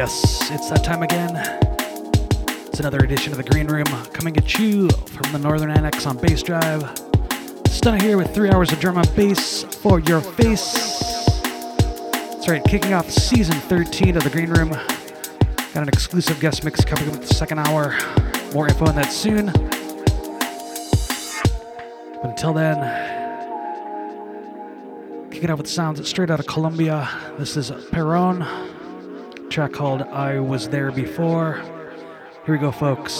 Yes, it's that time again. It's another edition of the Green Room coming at you from the Northern Annex on Bassdrive. Stunna here with three hours of drum and bass for your face. That's right, kicking off season 13 of the Green Room. Got an exclusive guest mix coming up the second hour. More info on that soon. But until then, kicking off with sounds straight out of Colombia. This is Perón track called I Was There Before. Here we go, folks.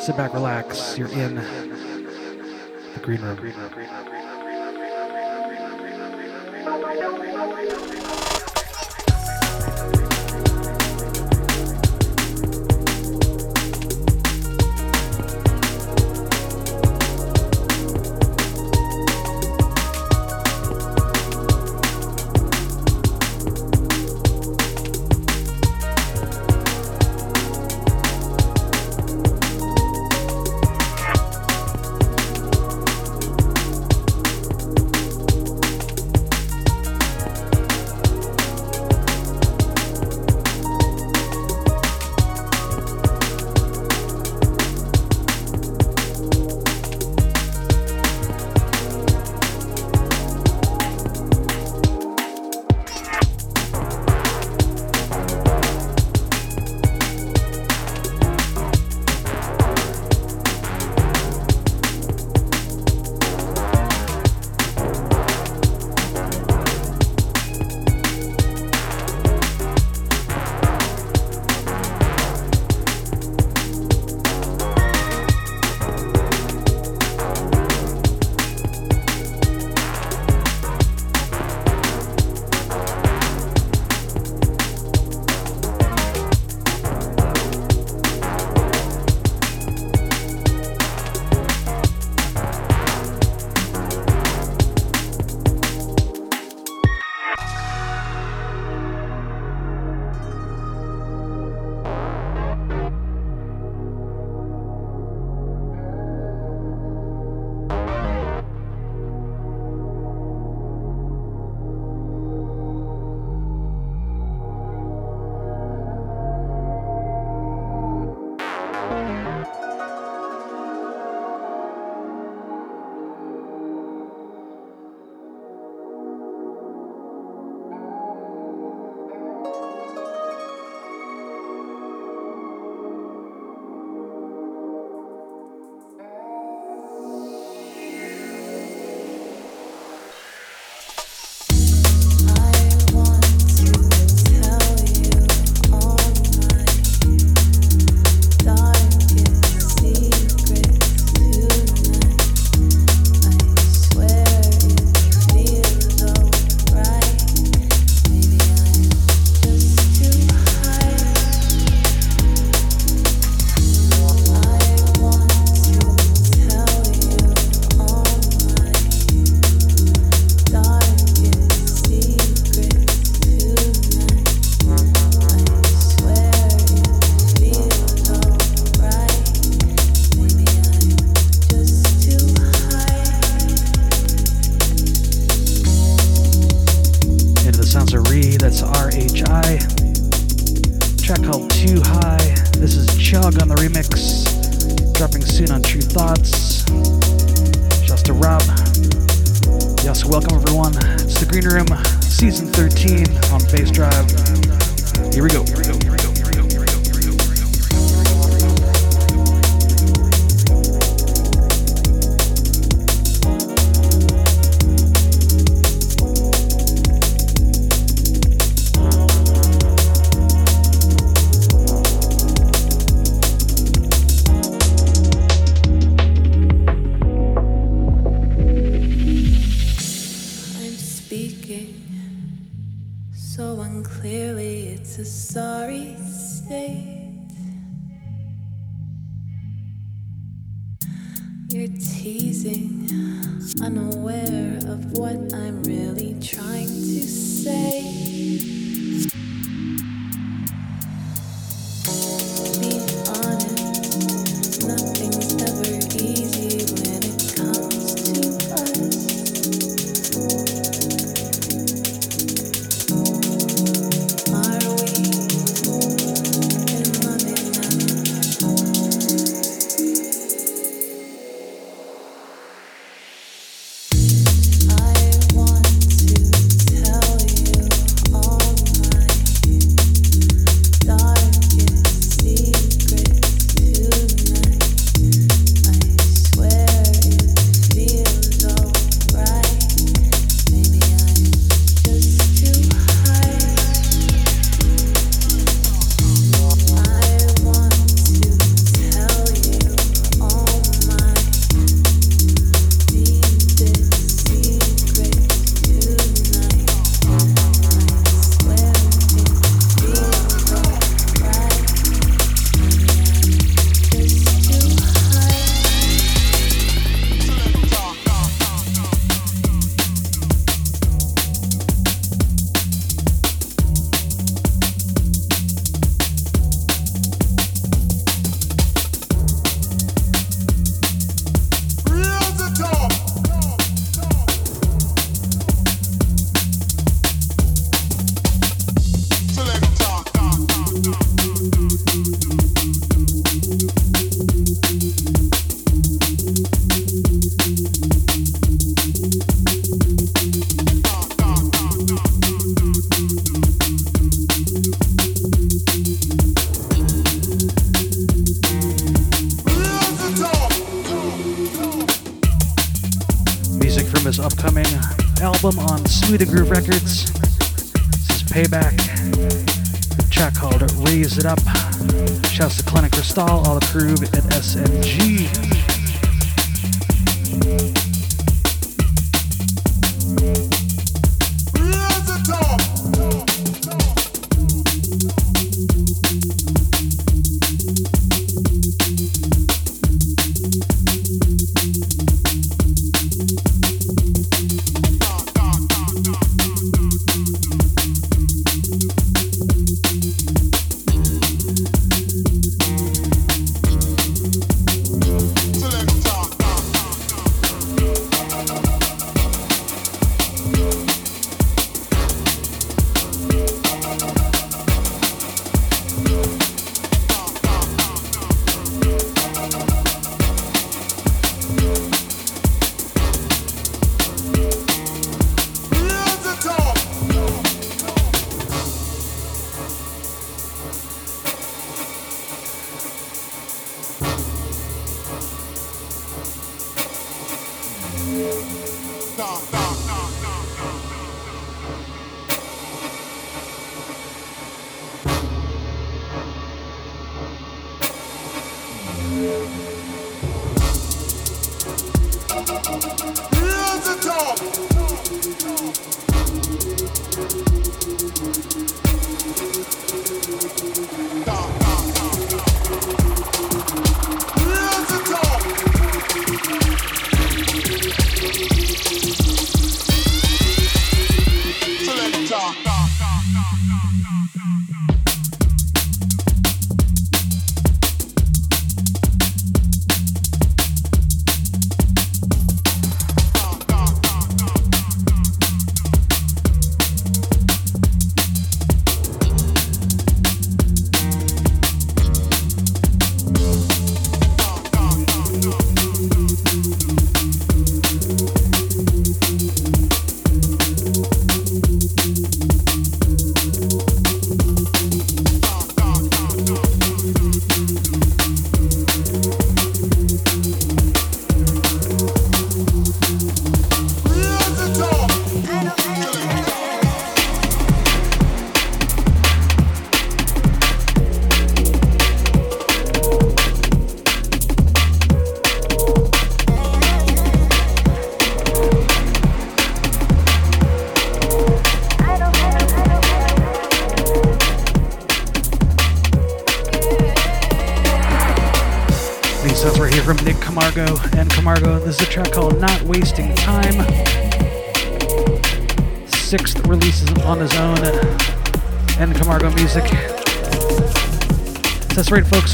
Sit back, relax. You're in the green room.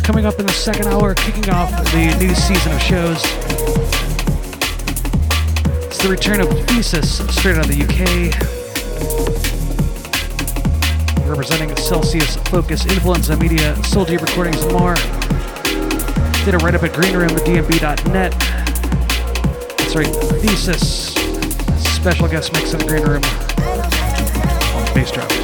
Coming up in the second hour, kicking off the new season of shows. It's the return of Thesis, straight out of the UK. Representing Celsius, Focus, Influenza Media, Soul Deep Recordings, and more. Did it right up at greenroom.dnb.net. That's right, Thesis. Special guest mix in the green room on Bass Drop.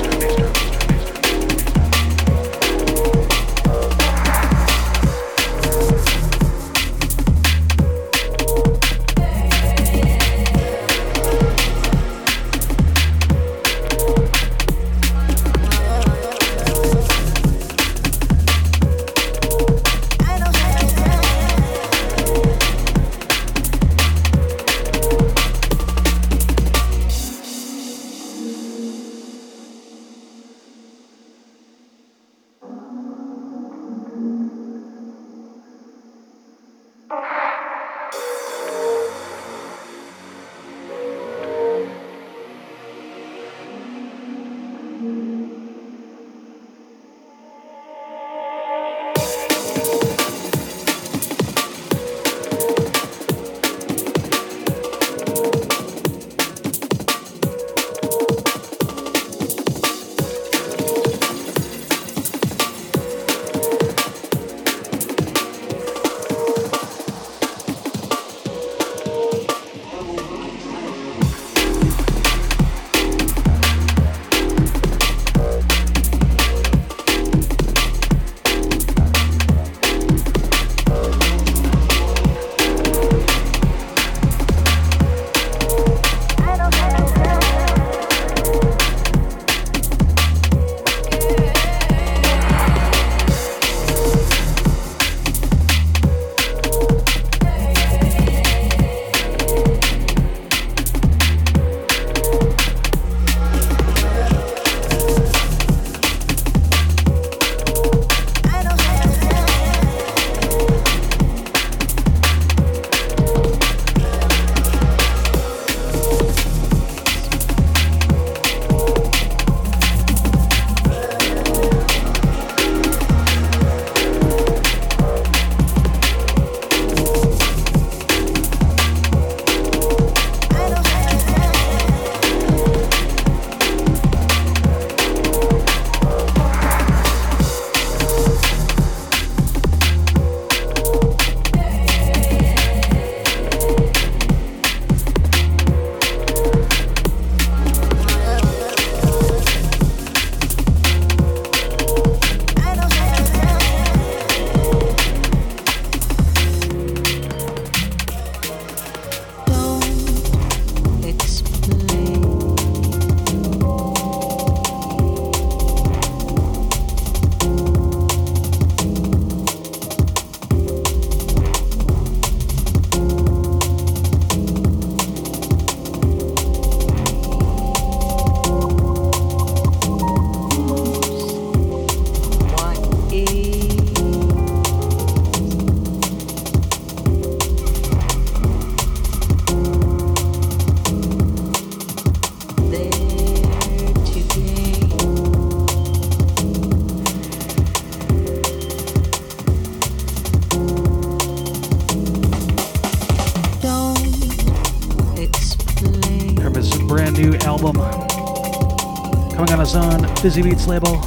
On his own Fizzy Beats label.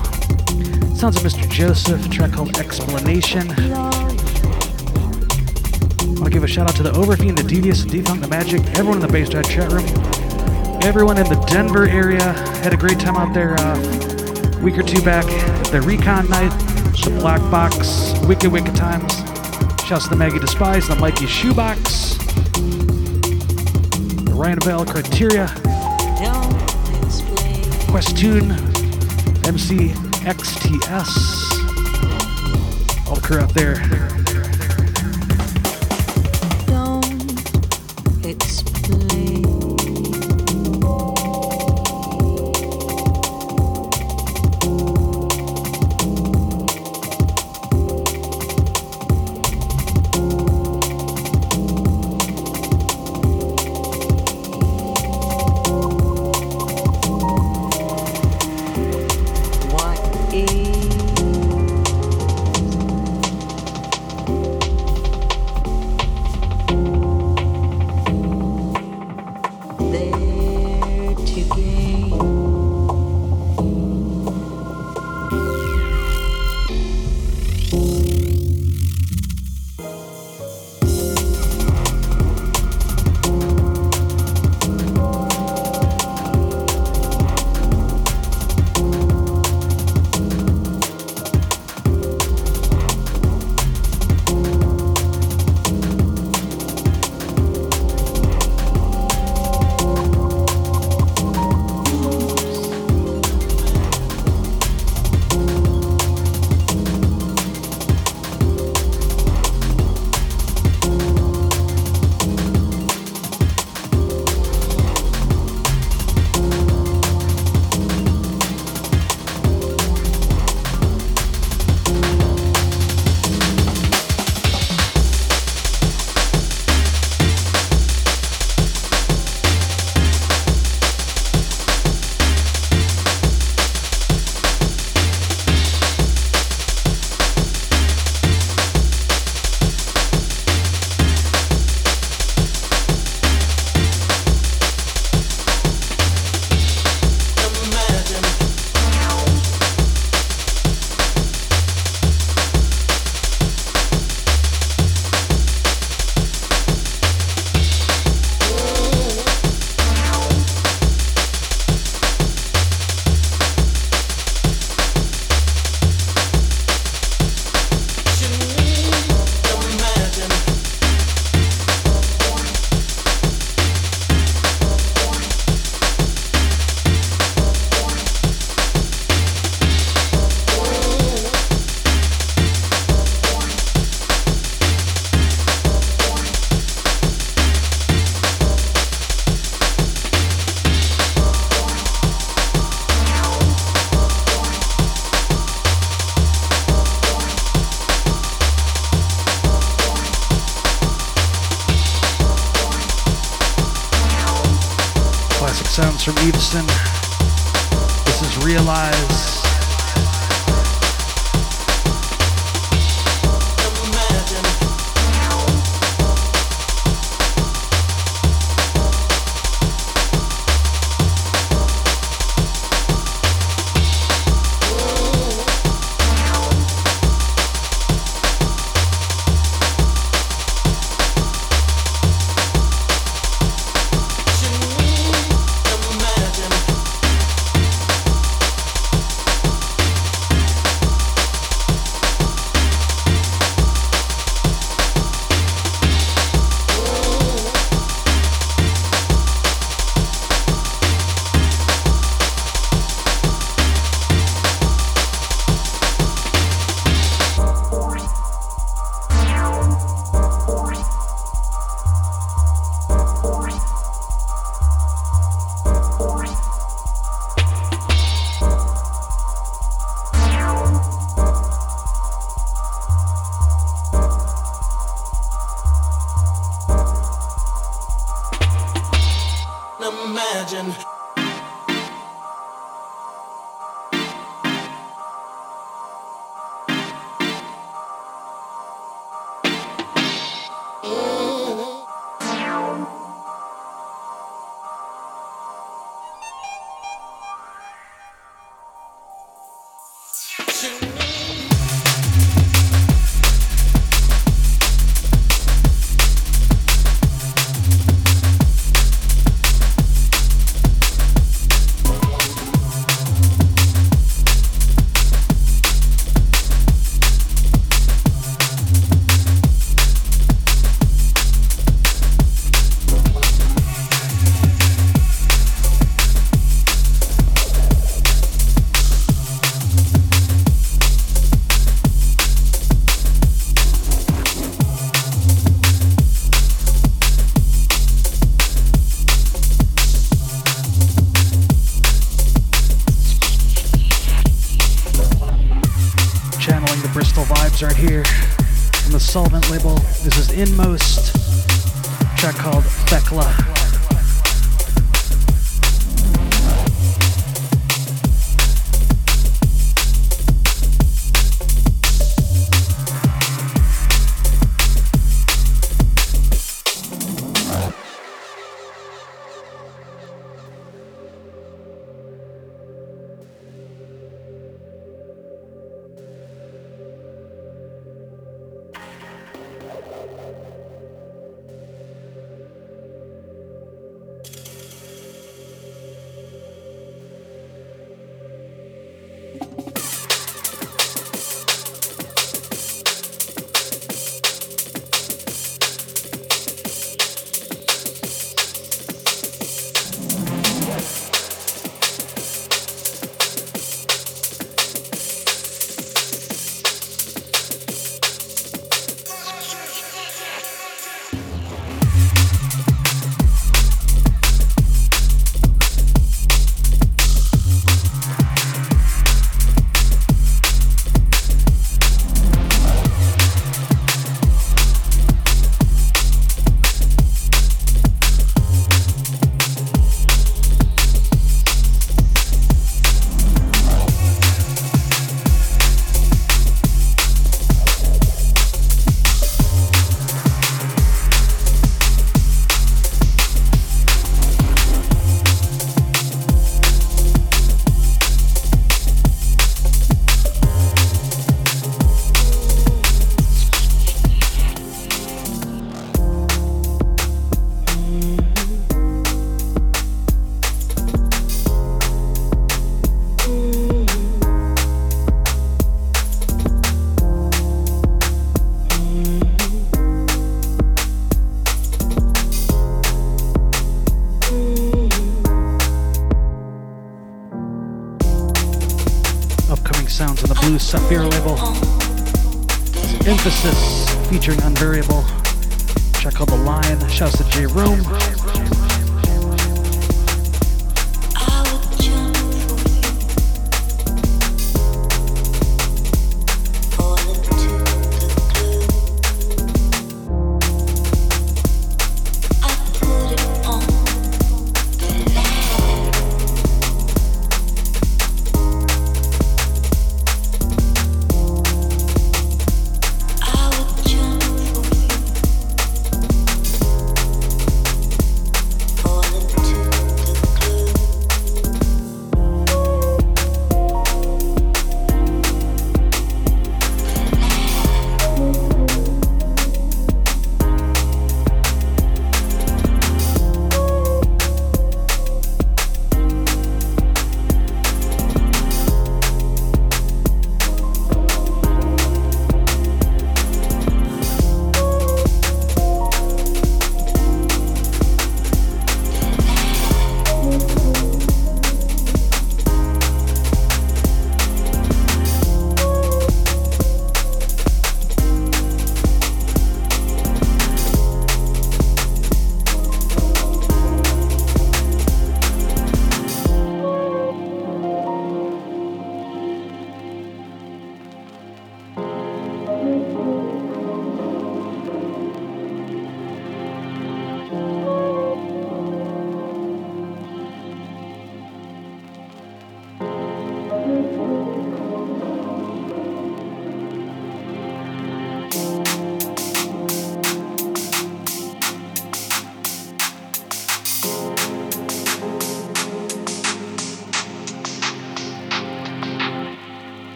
Sounds of Mr. Joseph, track called Explanation. I want to give a shout out to the Overfiend, the Devious, the Defunct, the Magic, everyone in the Bassdrive chat room, everyone in the Denver area. Had a great time out there a uh, week or two back at the Recon Night, the Black Box, Wicked Wicked Times. Shouts to the Maggie Despise, the Mikey Shoebox, the Ryan Bell Criteria, Questtune, MC XTS, all the crew out there.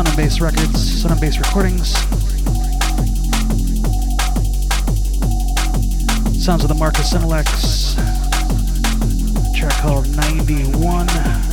Sun and Bass Records, Sun and Bass Recordings. Sounds of the Marcus Intalex. track called 91.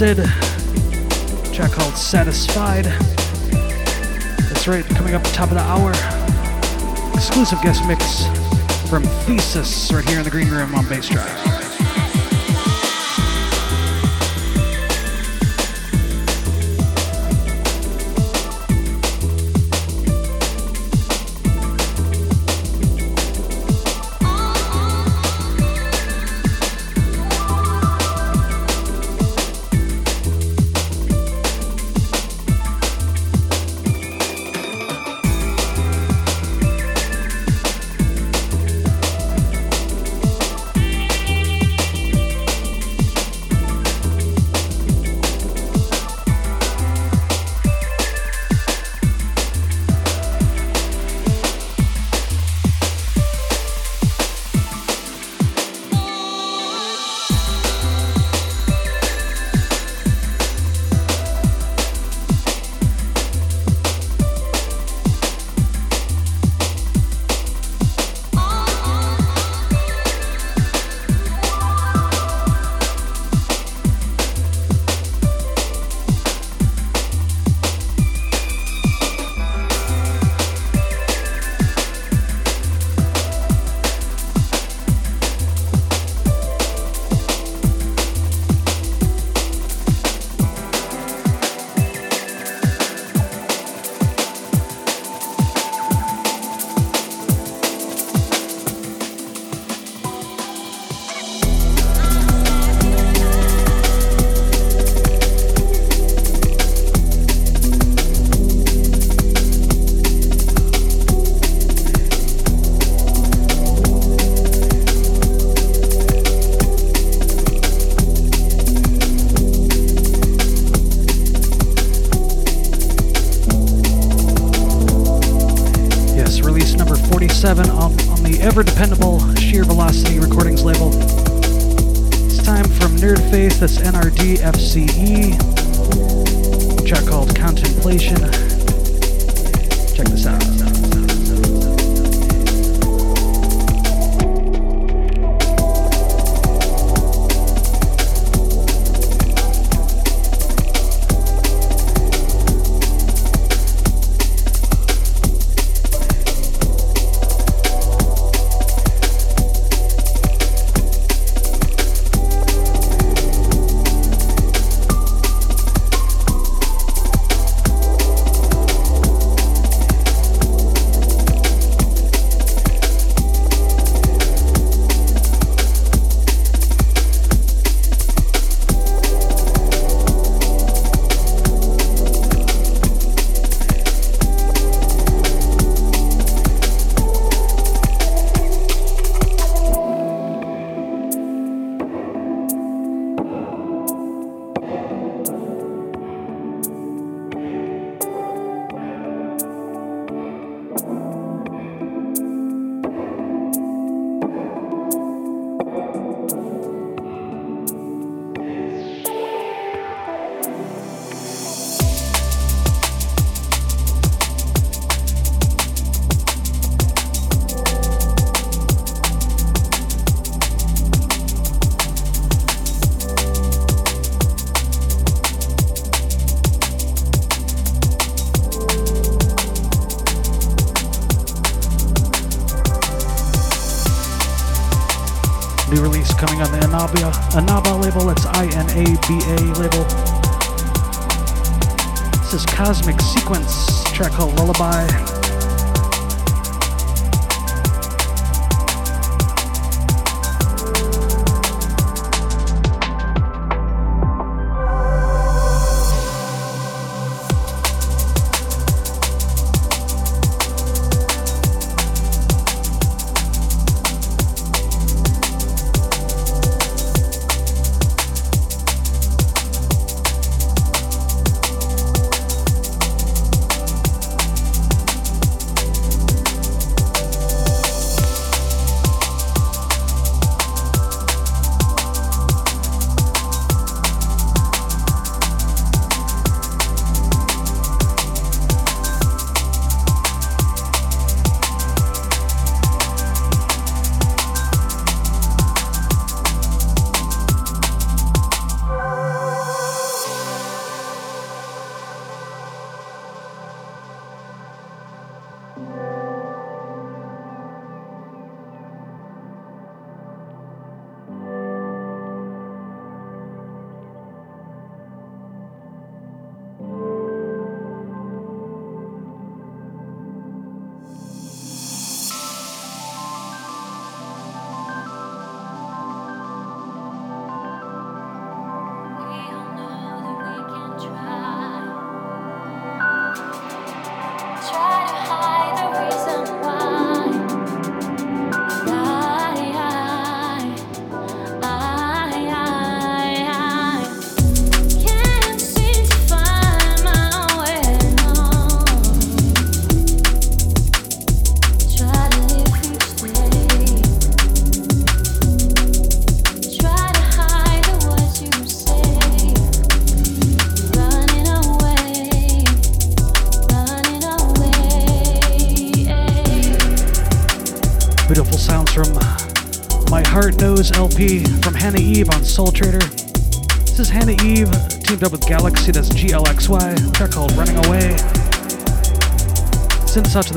Track called Satisfied. That's right, coming up top of the hour. Exclusive guest mix from Thesis right here in the green room on Bassdrive. New release coming on the Anabia Anaba label. That's I-N-A-B-A label. This is Cosmic Sequence, track called Lullaby.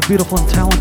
Beautiful and talented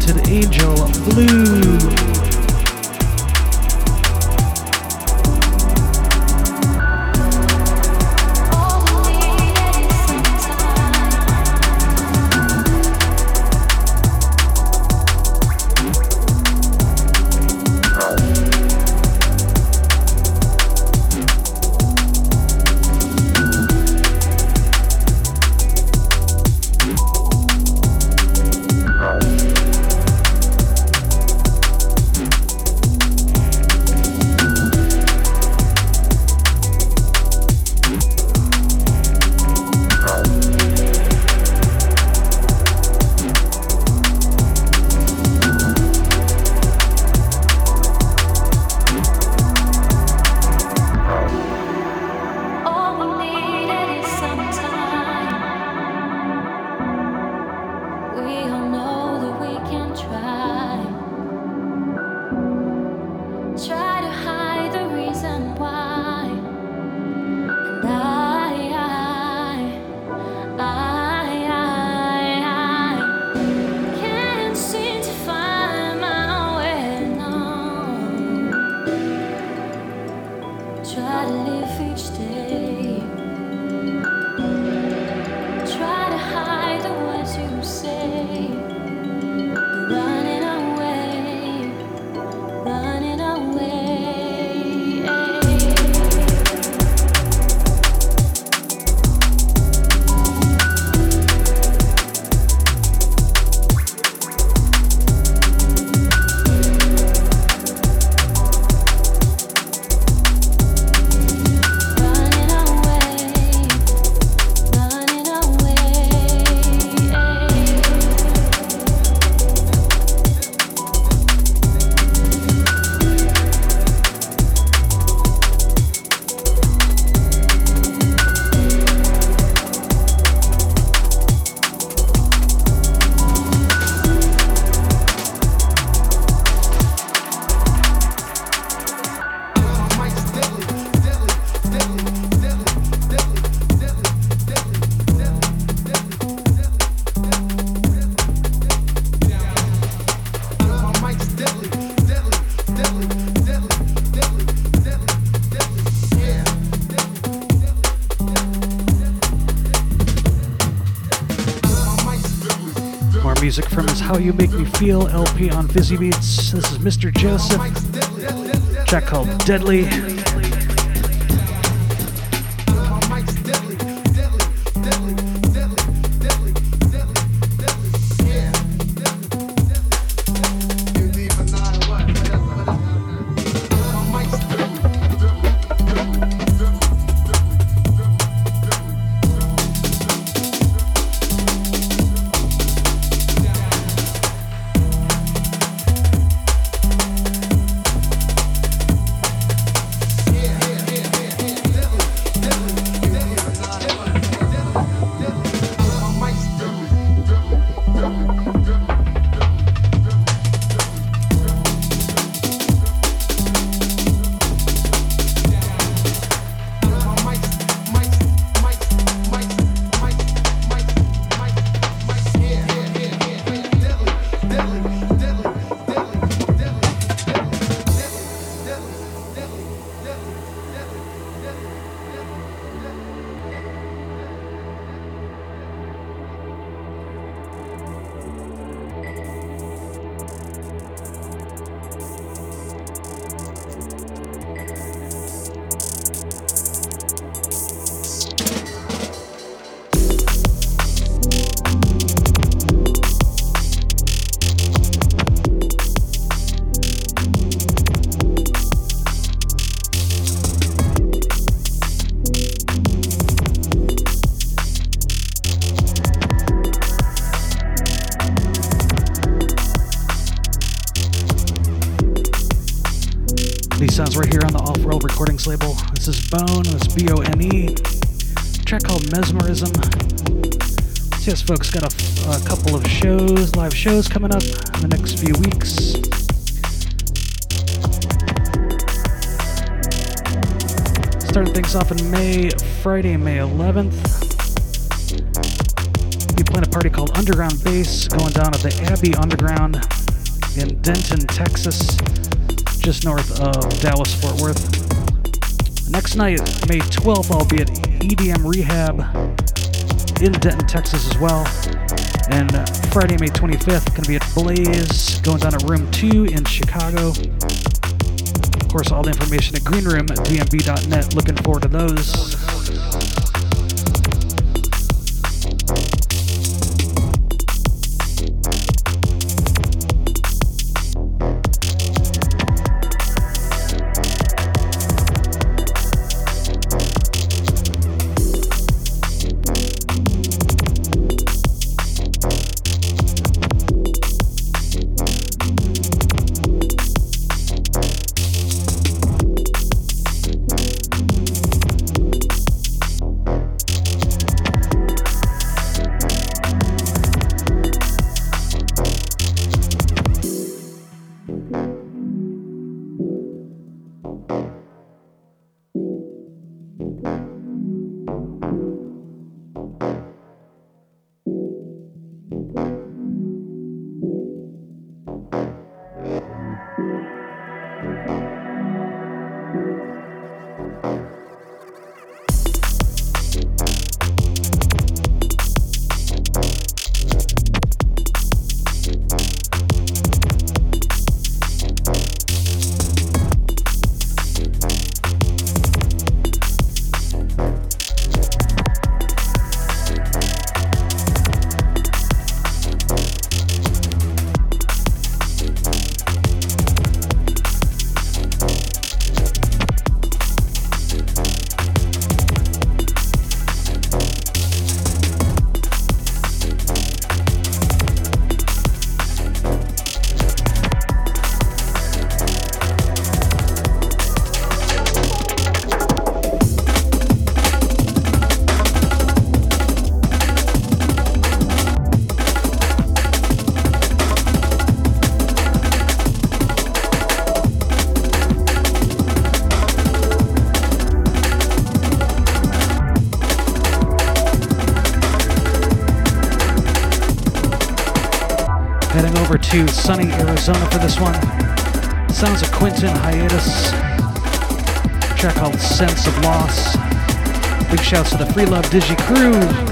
How You Make Me Feel LP on Fizzy Beats. This is Mr. Joseph, track called Deadly. Folks, got a, a couple of shows, live shows coming up in the next few weeks. Starting things off in May, Friday, May 11th. Be playing a party called Underground Bass going down at the Abbey Underground in Denton, Texas, just north of Dallas Fort Worth. Next night, May 12th, I'll be at EDM Rehab in Denton, Texas as well. And uh, Friday, May 25th, gonna be at Blaze, going down at Room 2 in Chicago. Of course, all the information at greenroomdnb.net. Looking forward to those. For this one. Sounds of Quentin Hiatus. track called Sense of Loss. Big shouts to the Free Love Digi crew.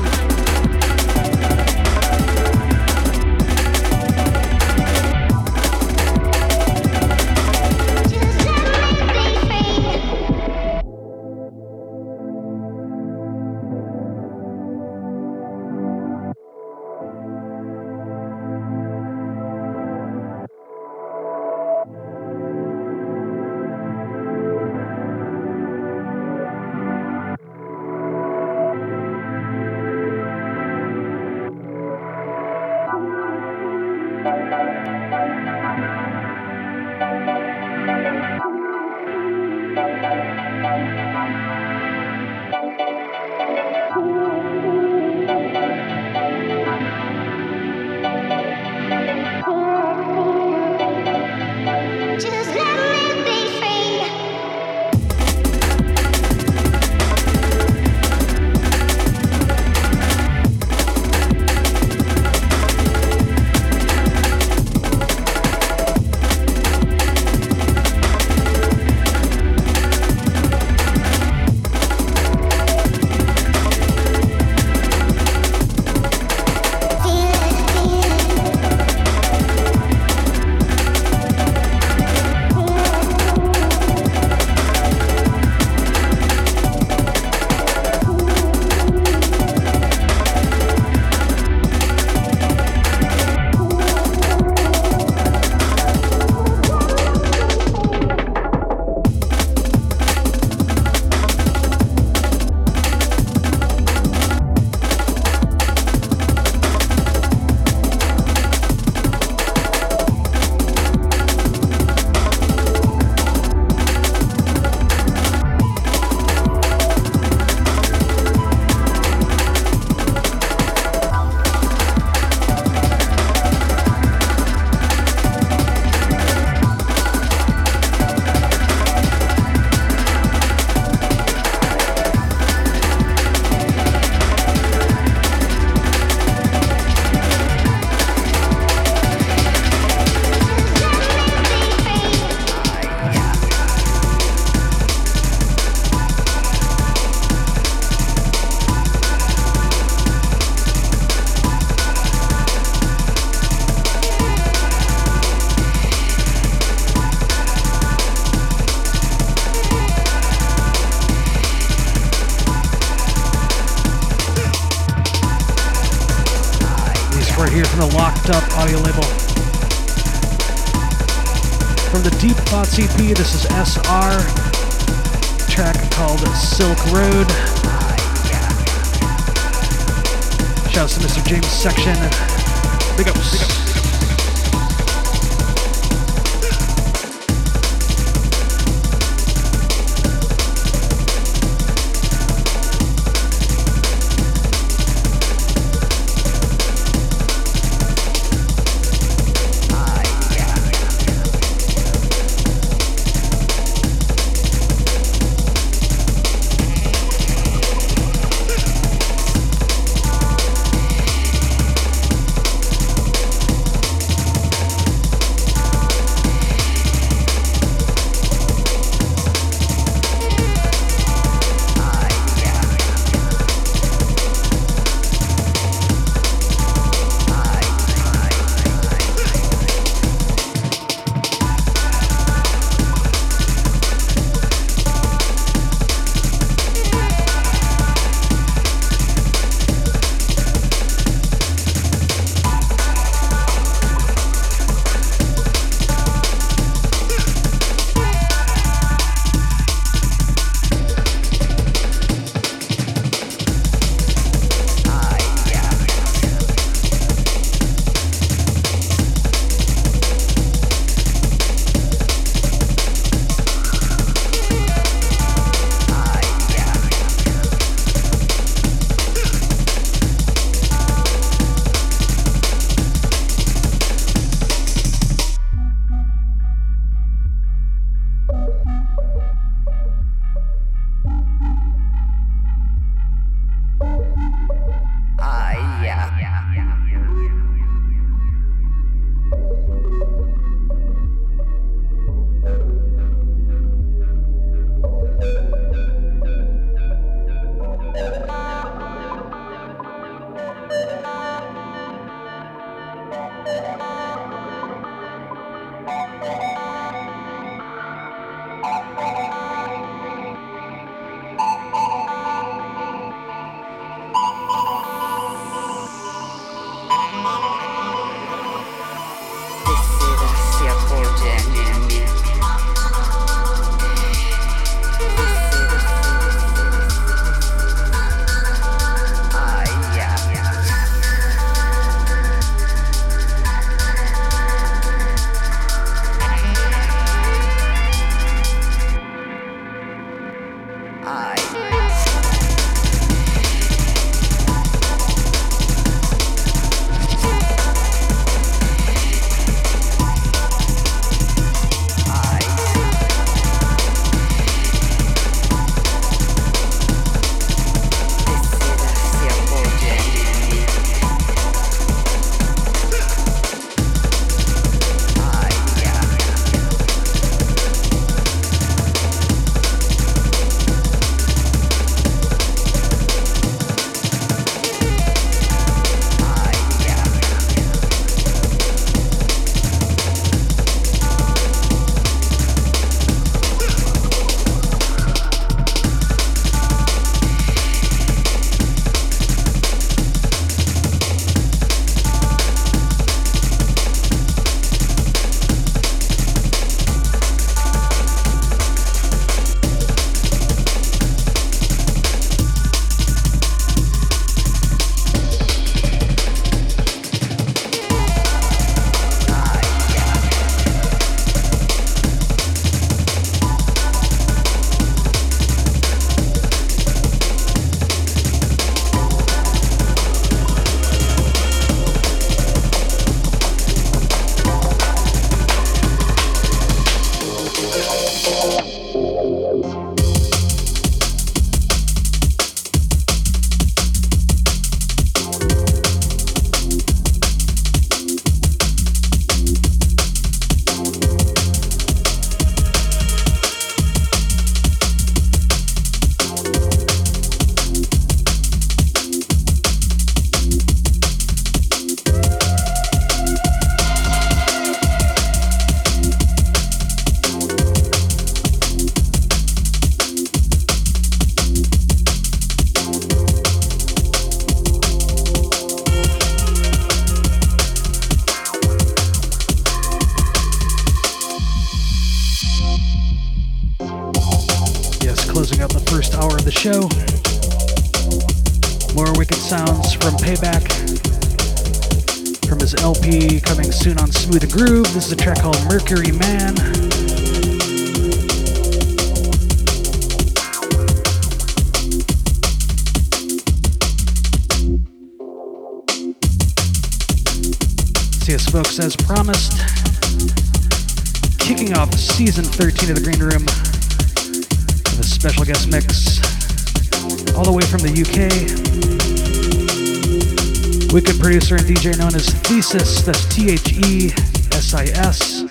DJ known as Thesis, that's T H E S I S.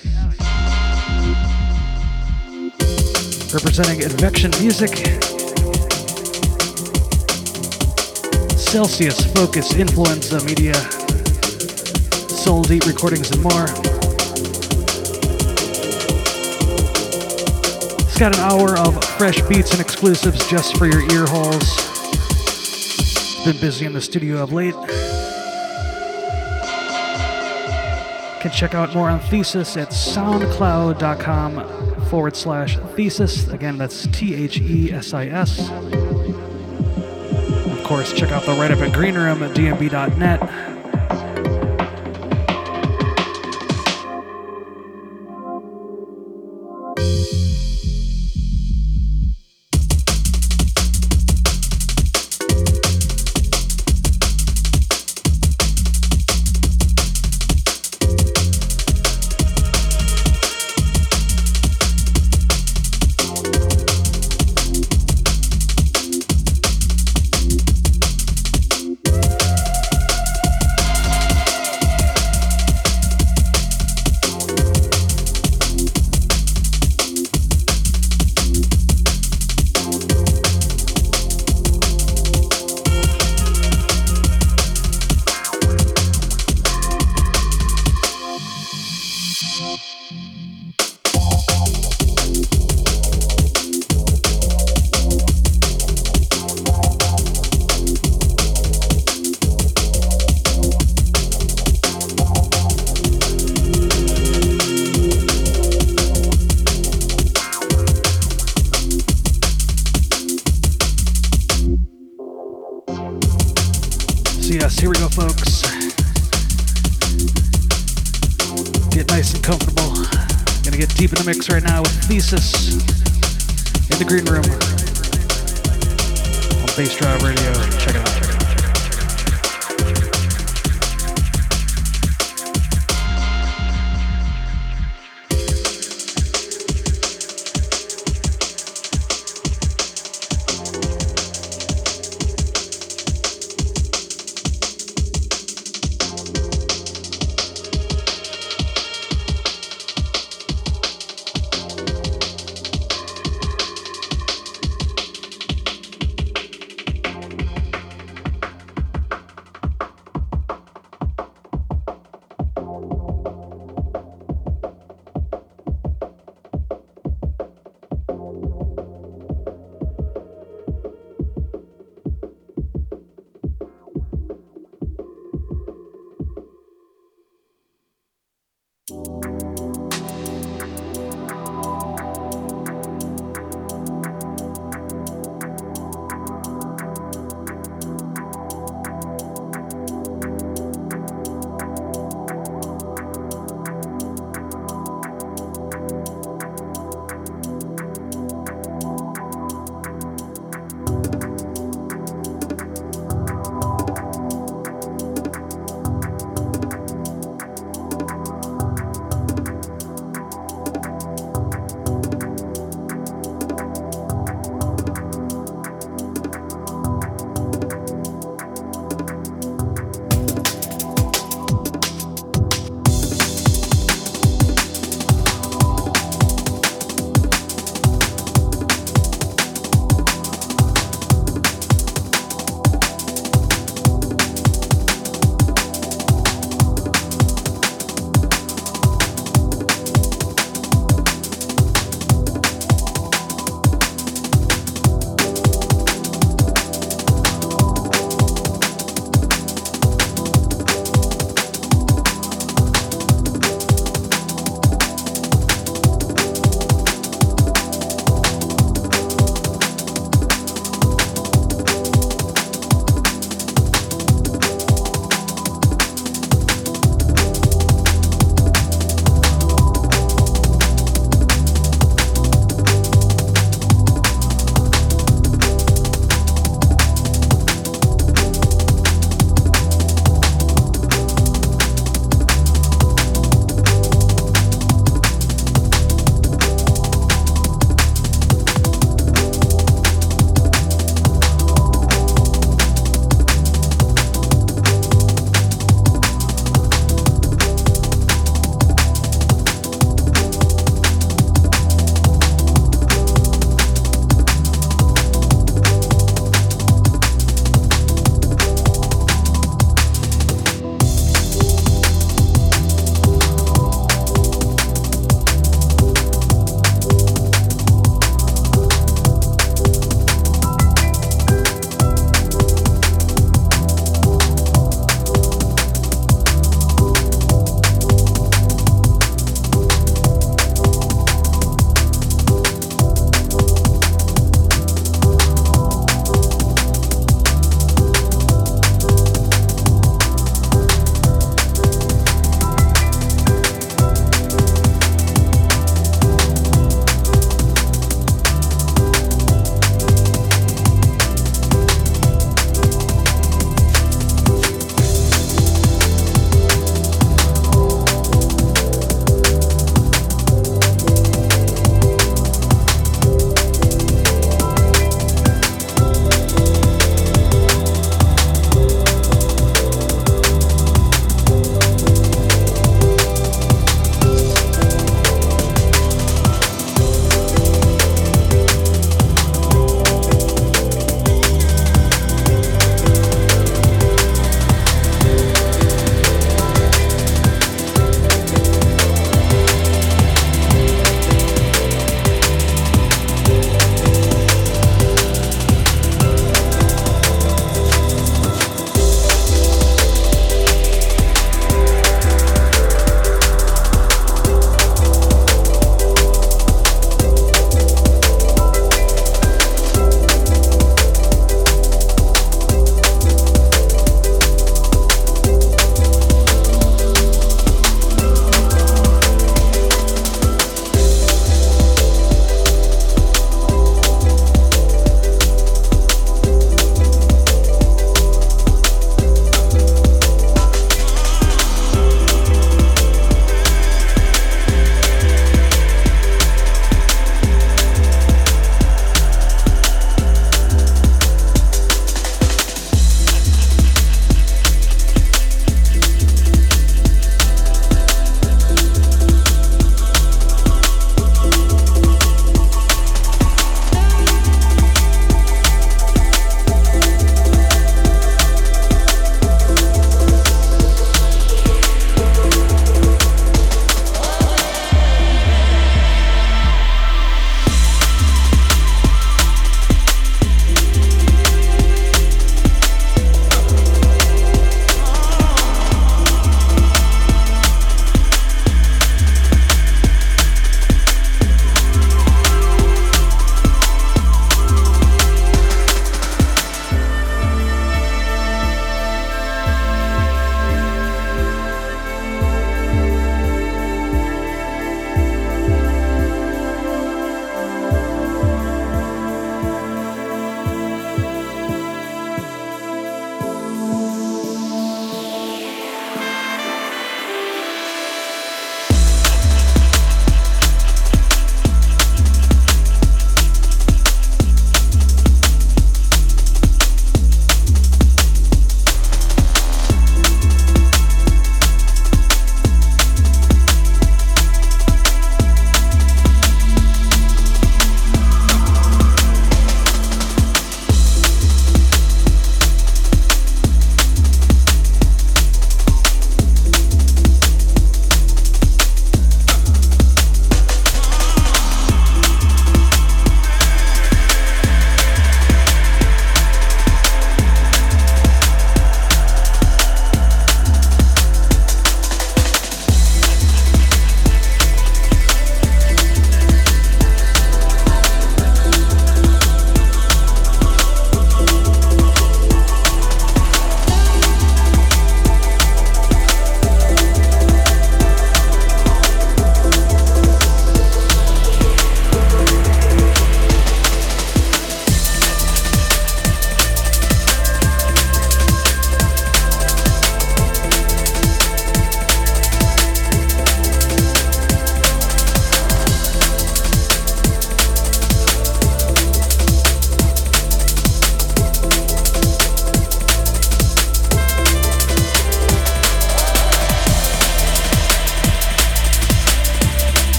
Representing Advection Music, Celsius Focus Influenza Media, Soul Deep Recordings, and more. It's got an hour of fresh beats and exclusives just for your ear holes. Been busy in the studio of late. Can check out more on Thesis at soundcloud.com forward slash thesis. Again, that's T H E S I S. Of course, check out the write up at Green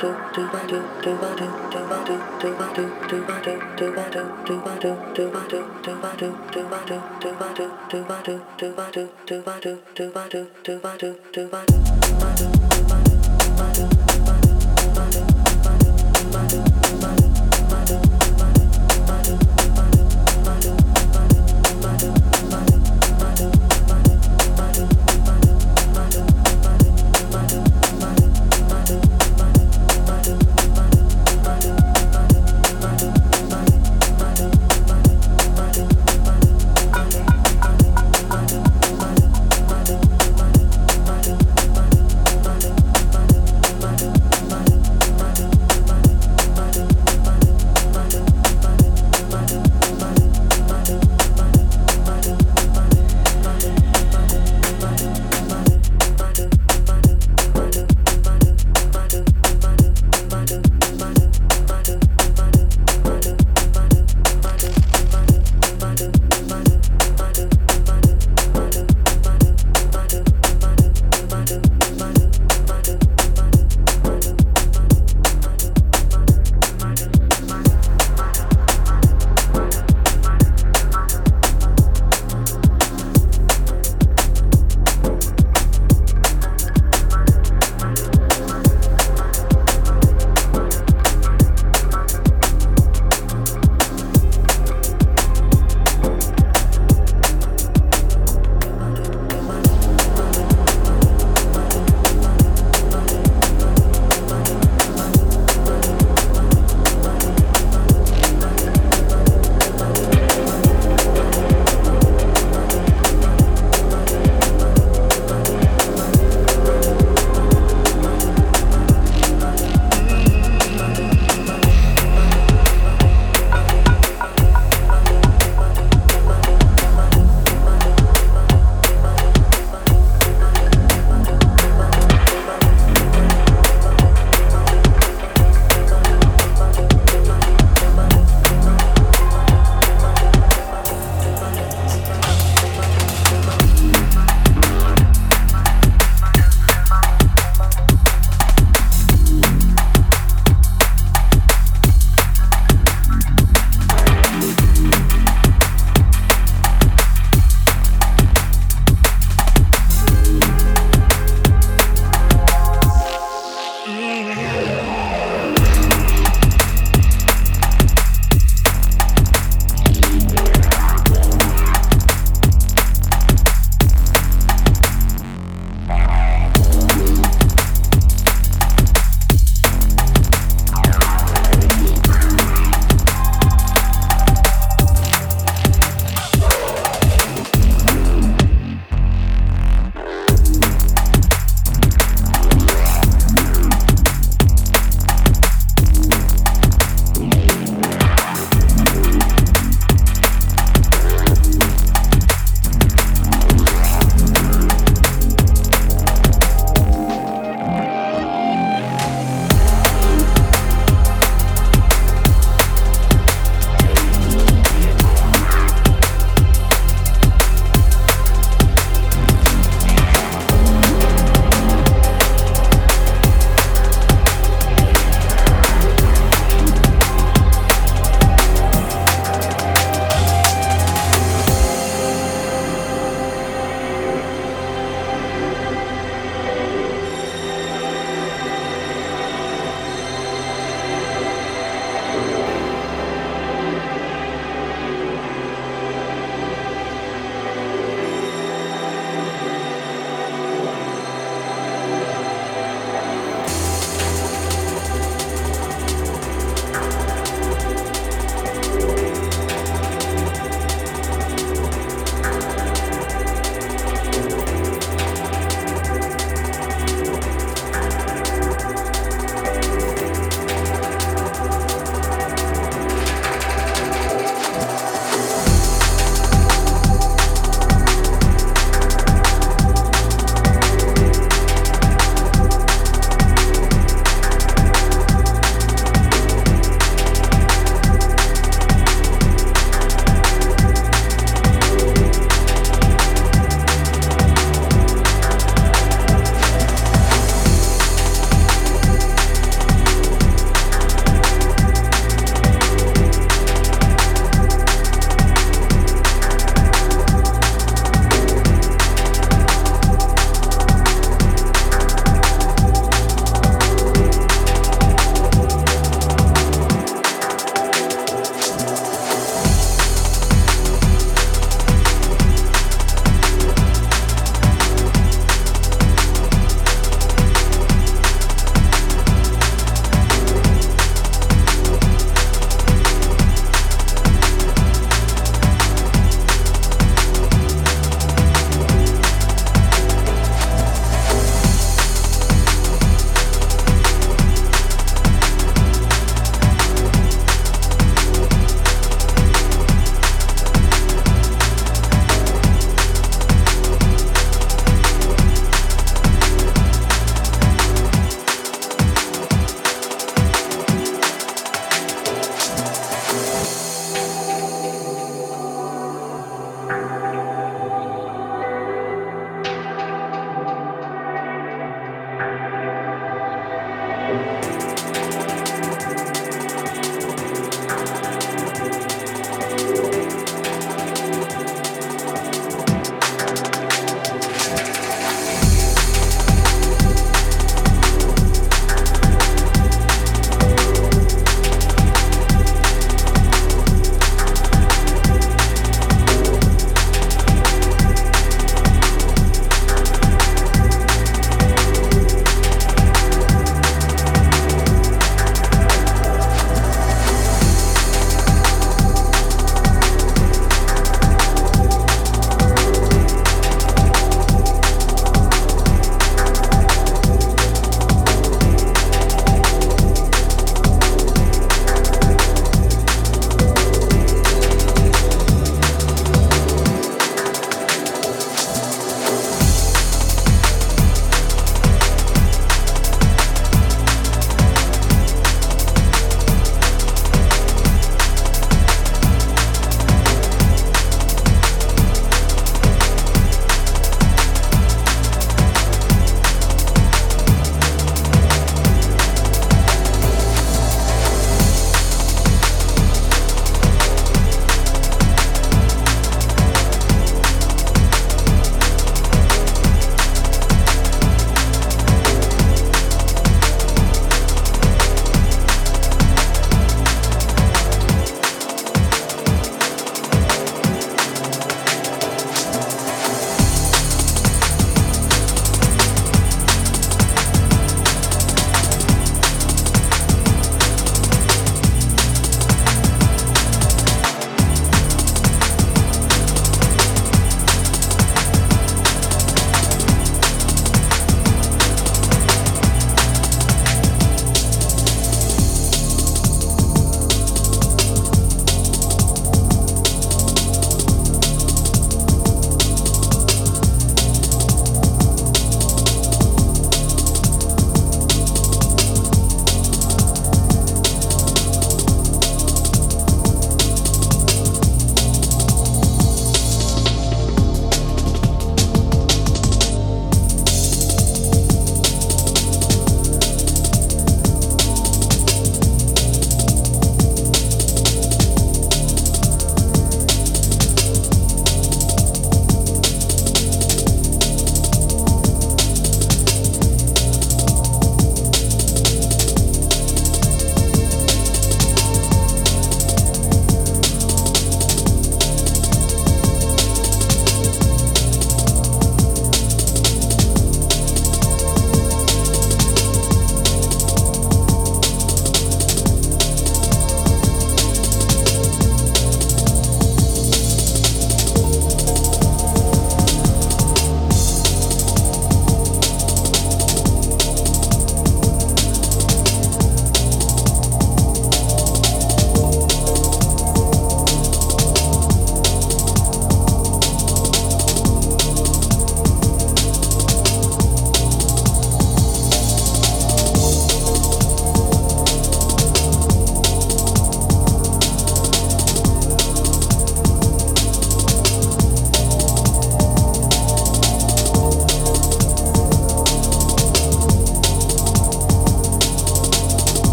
do do do do do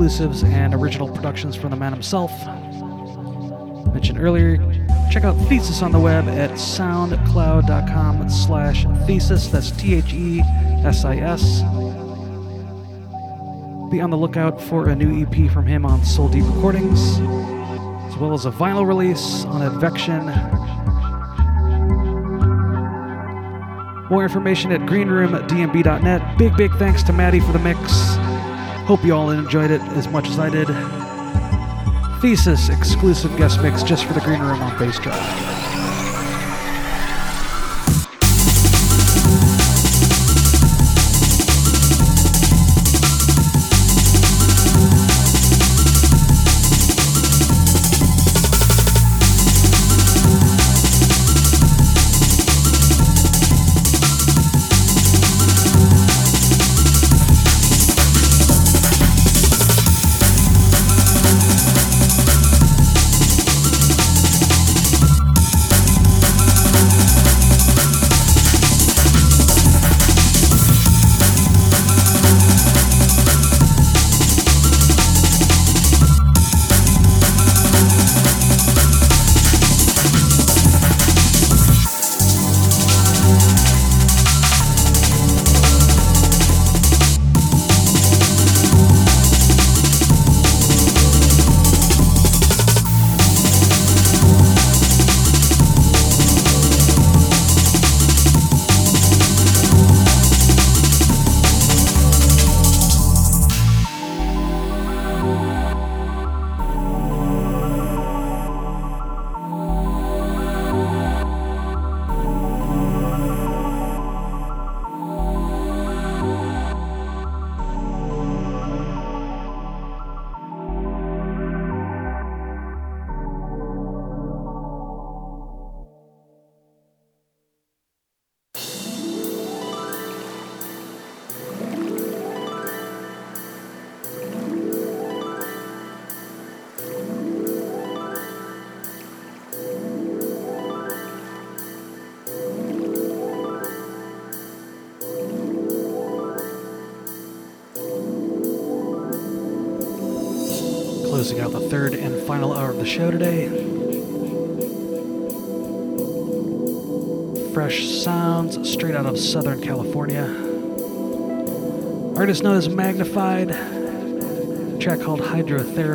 exclusives and original productions from the man himself. Mentioned earlier, check out Thesis on the web at soundcloud.com slash thesis. That's T-H-E-S-I-S. Be on the lookout for a new EP from him on Soul Deep Recordings, as well as a vinyl release on Advection. More information at greenroomdnb.net. Big, big thanks to Maddie for the mix. Hope you all enjoyed it as much as I did. Thesis exclusive guest mix just for the Green Room on Bassdrive. Magnafide. track called Hydrotherapy.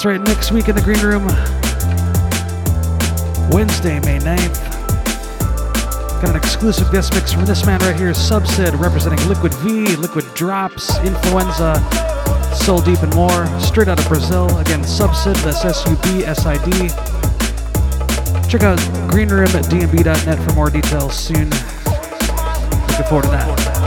That's right, next week in the Green Room, Wednesday, May 9th. Got an exclusive guest mix from this man right here, Subsid, representing Liquid V, Liquid Drops, Influenza, Soul Deep, and more. Straight out of Brazil. Again, Subsid, that's S U B S I D. Check out greenroom at dnb.net for more details soon. Looking forward to that.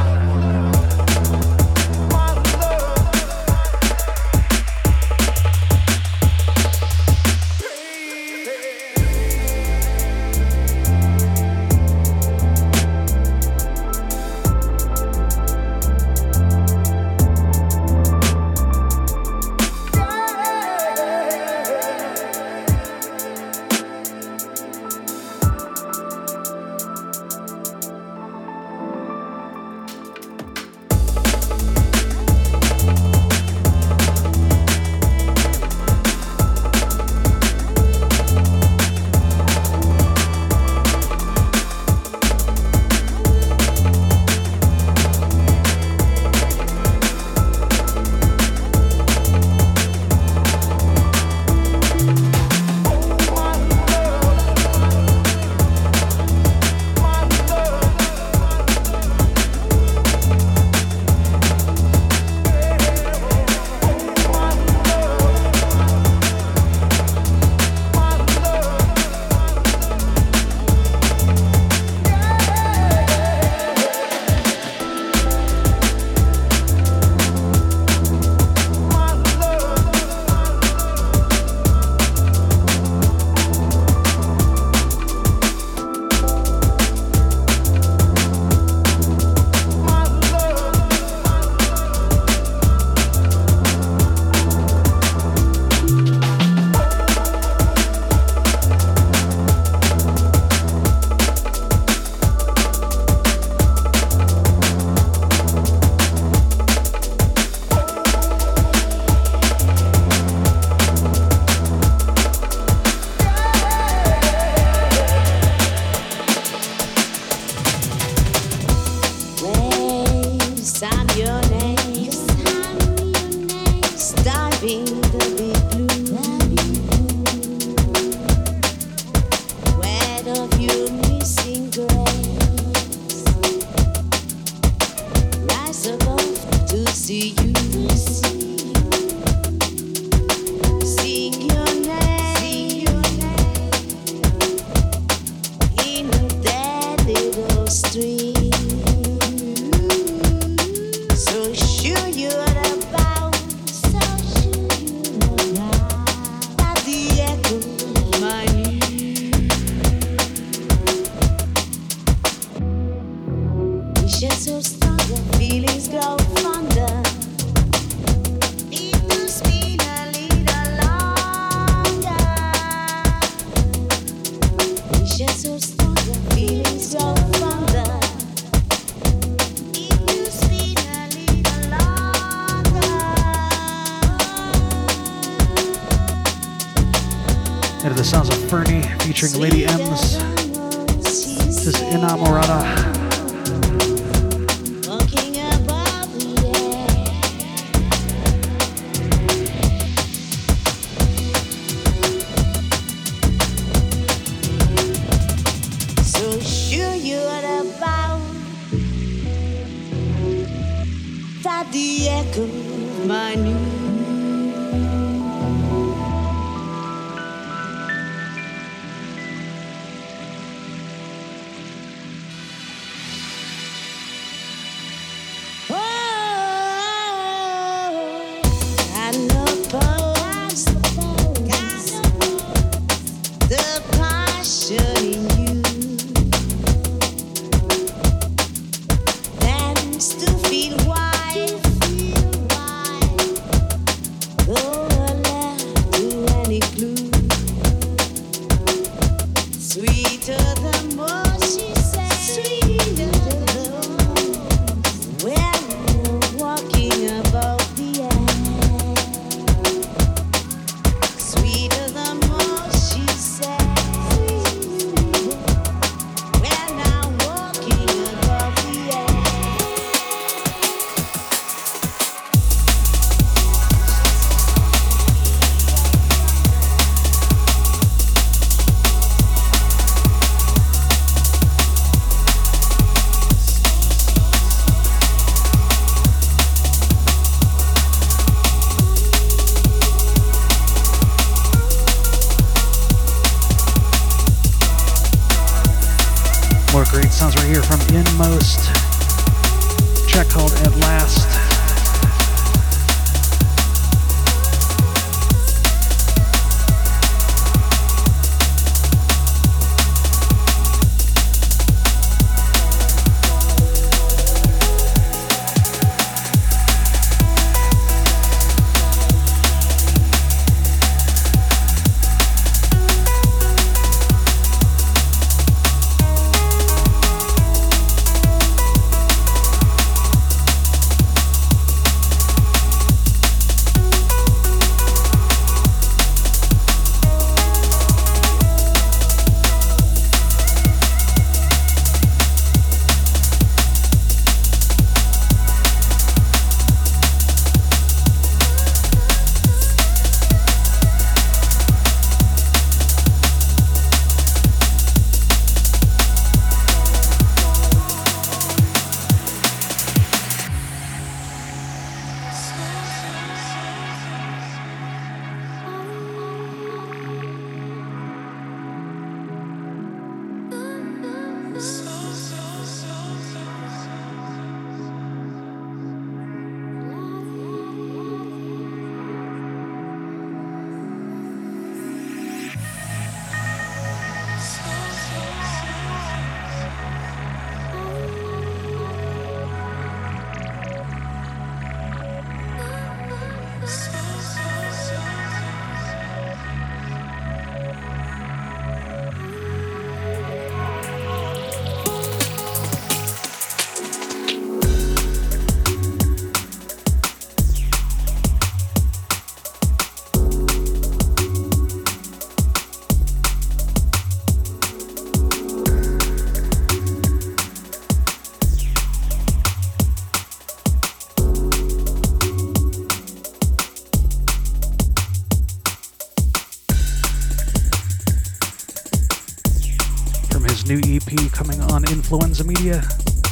Influenza Media.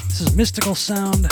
This is Mystical Sound,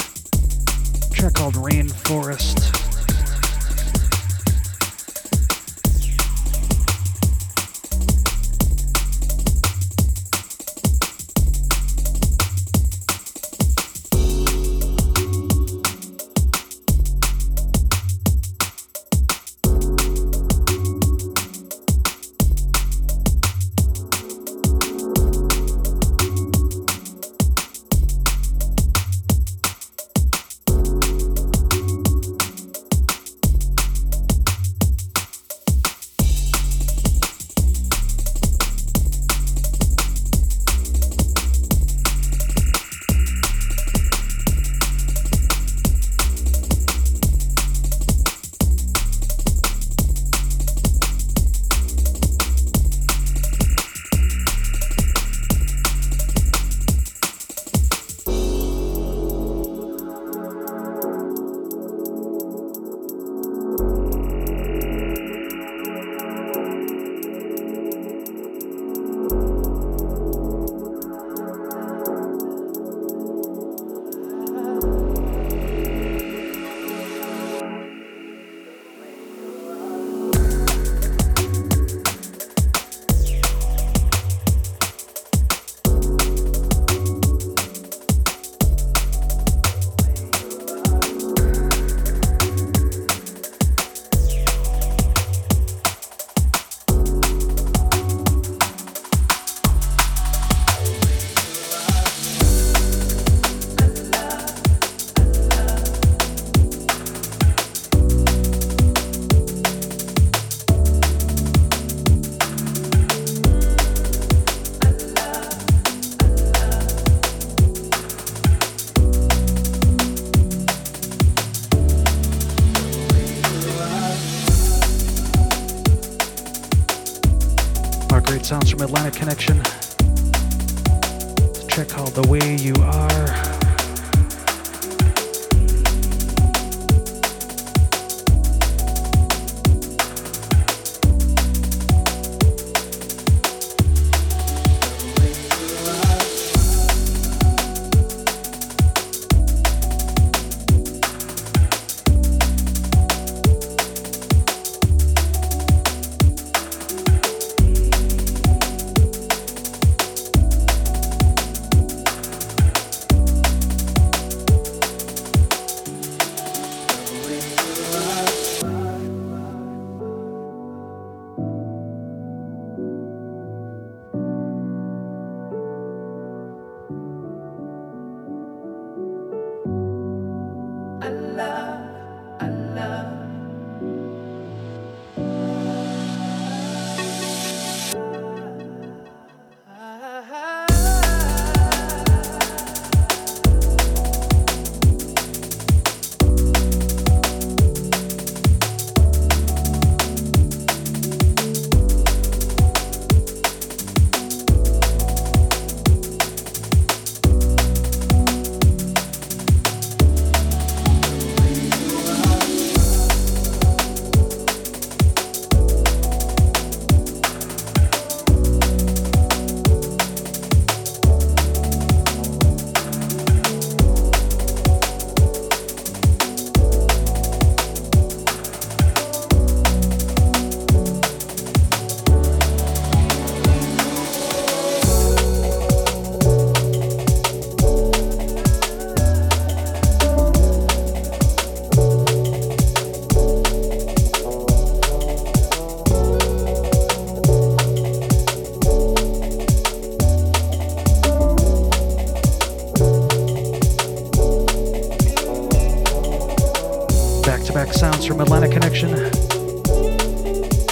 Atlantic Connection.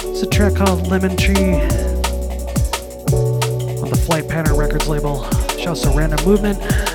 It's a track called Lemon Tree on the Flight Pattern Records label. Shouts to Random Movement.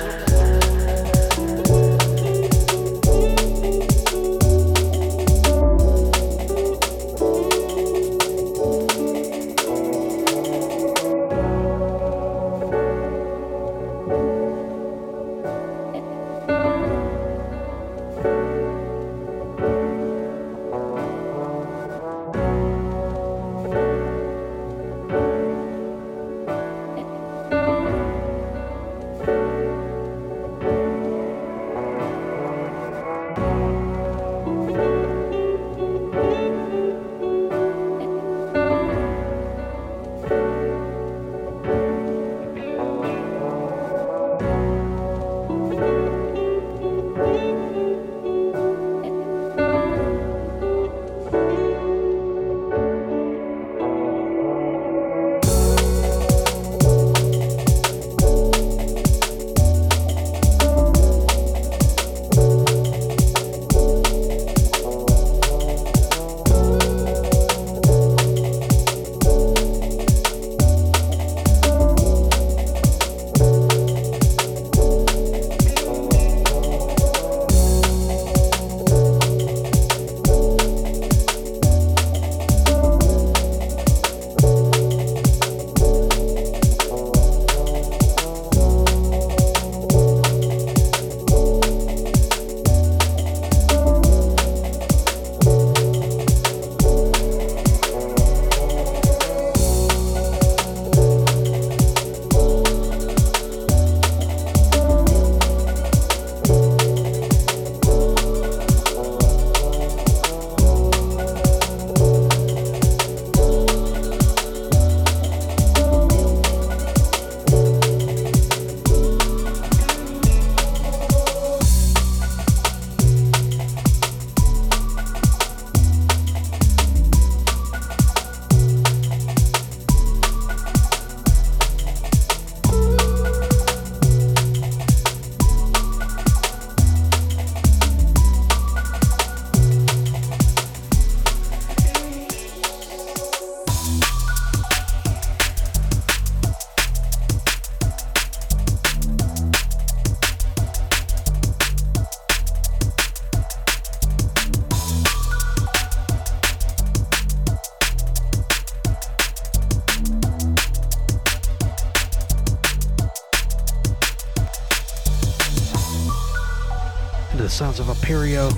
Aperio.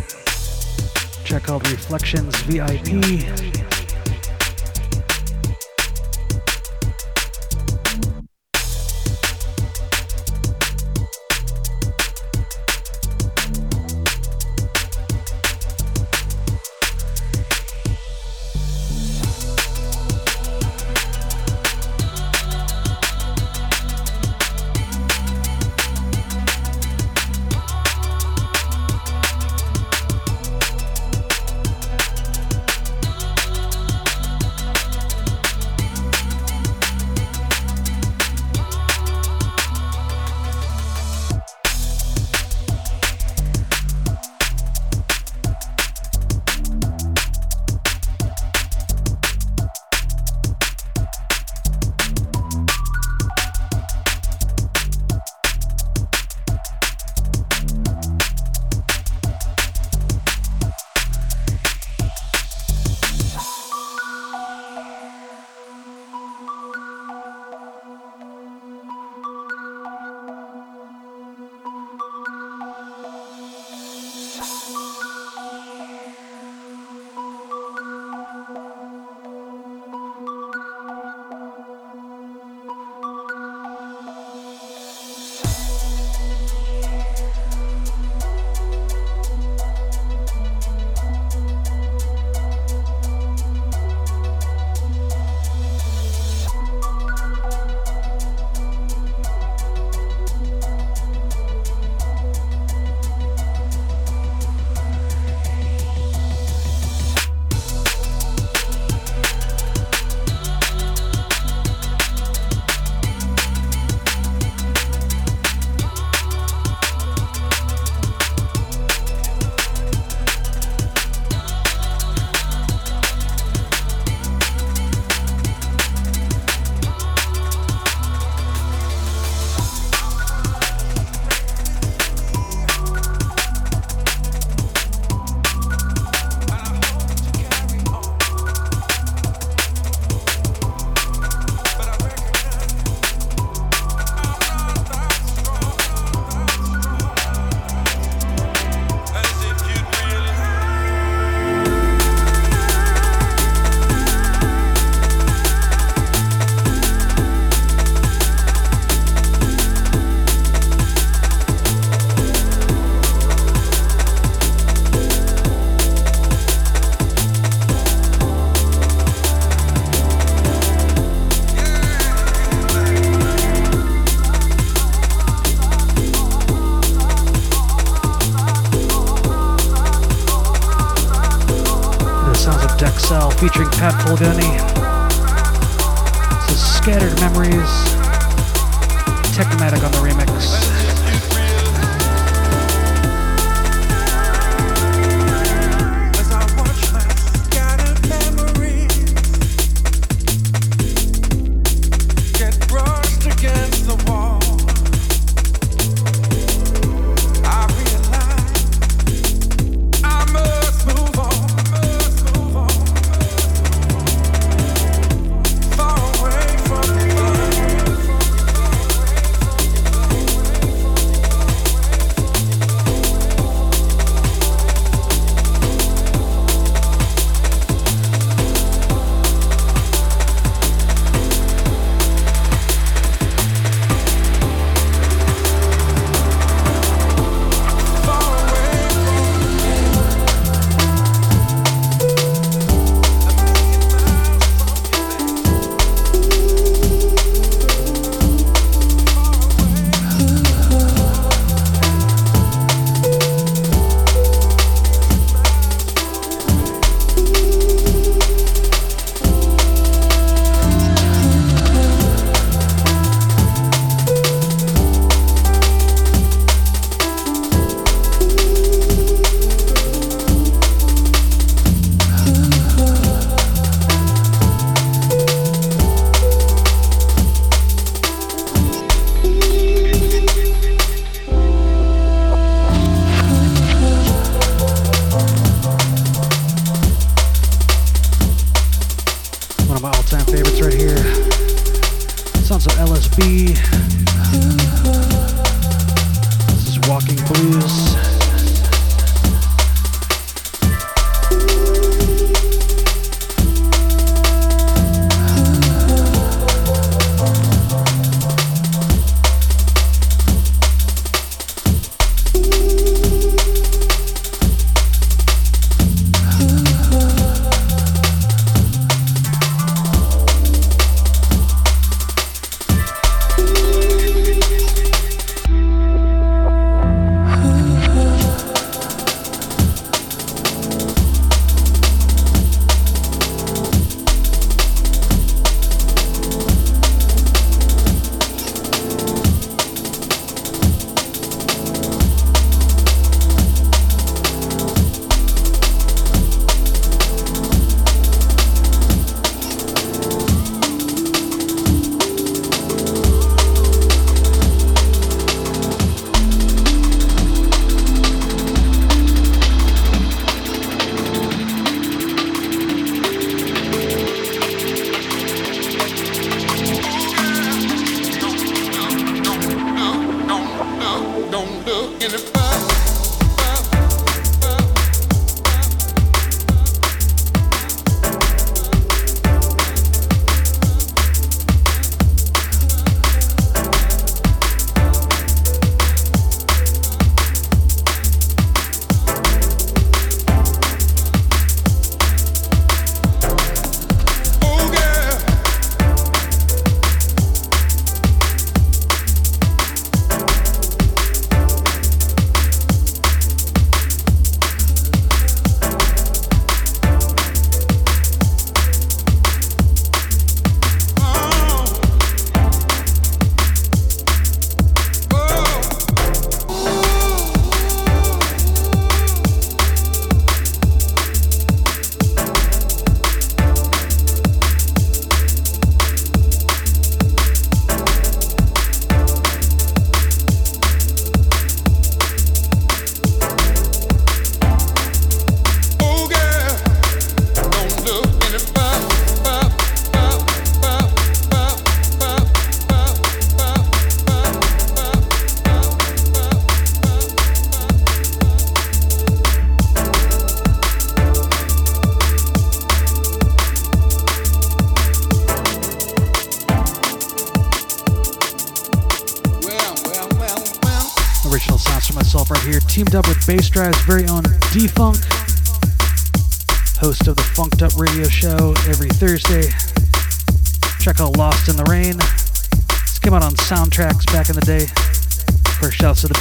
Check out Reflections VIP.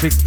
First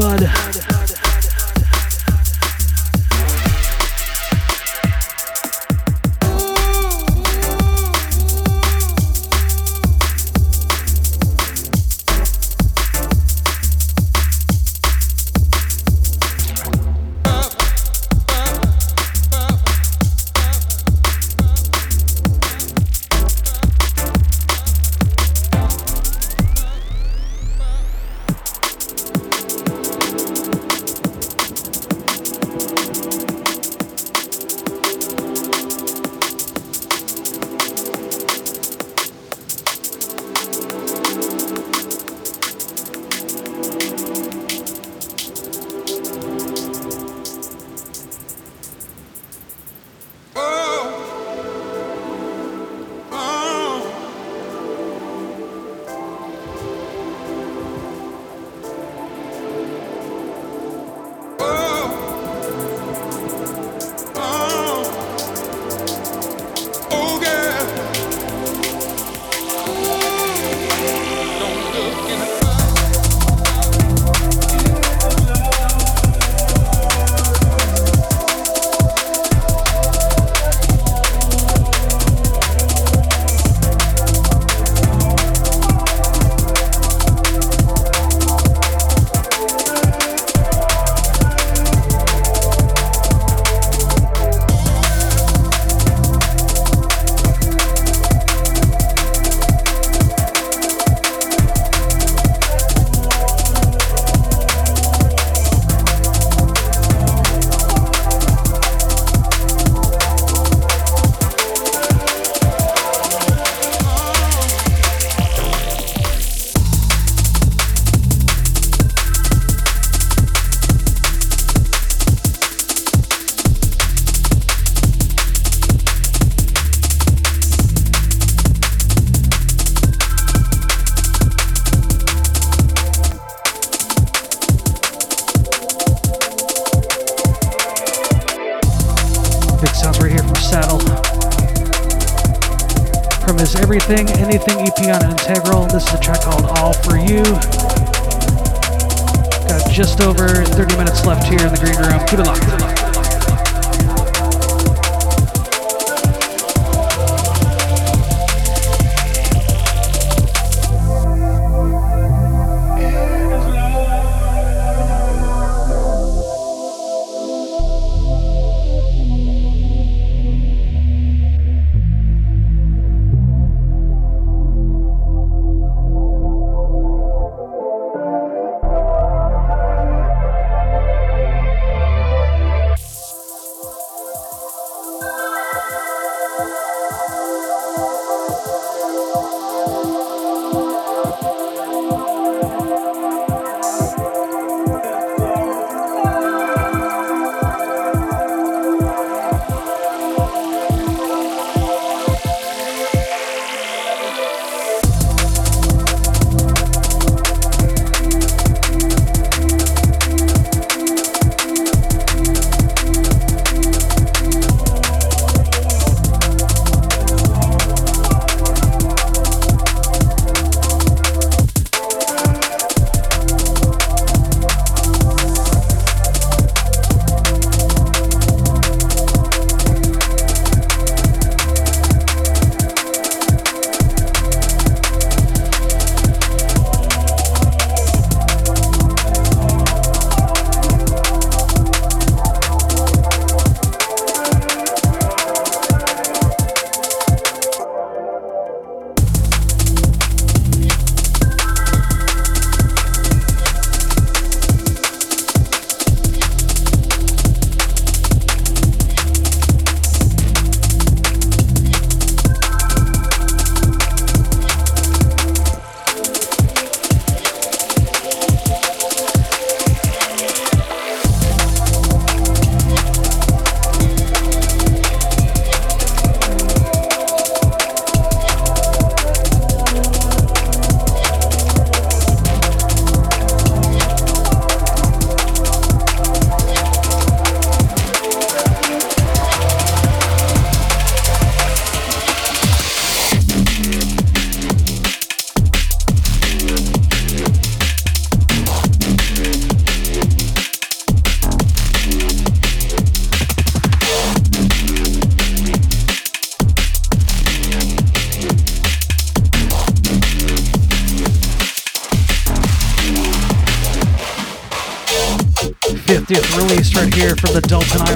here from the Delta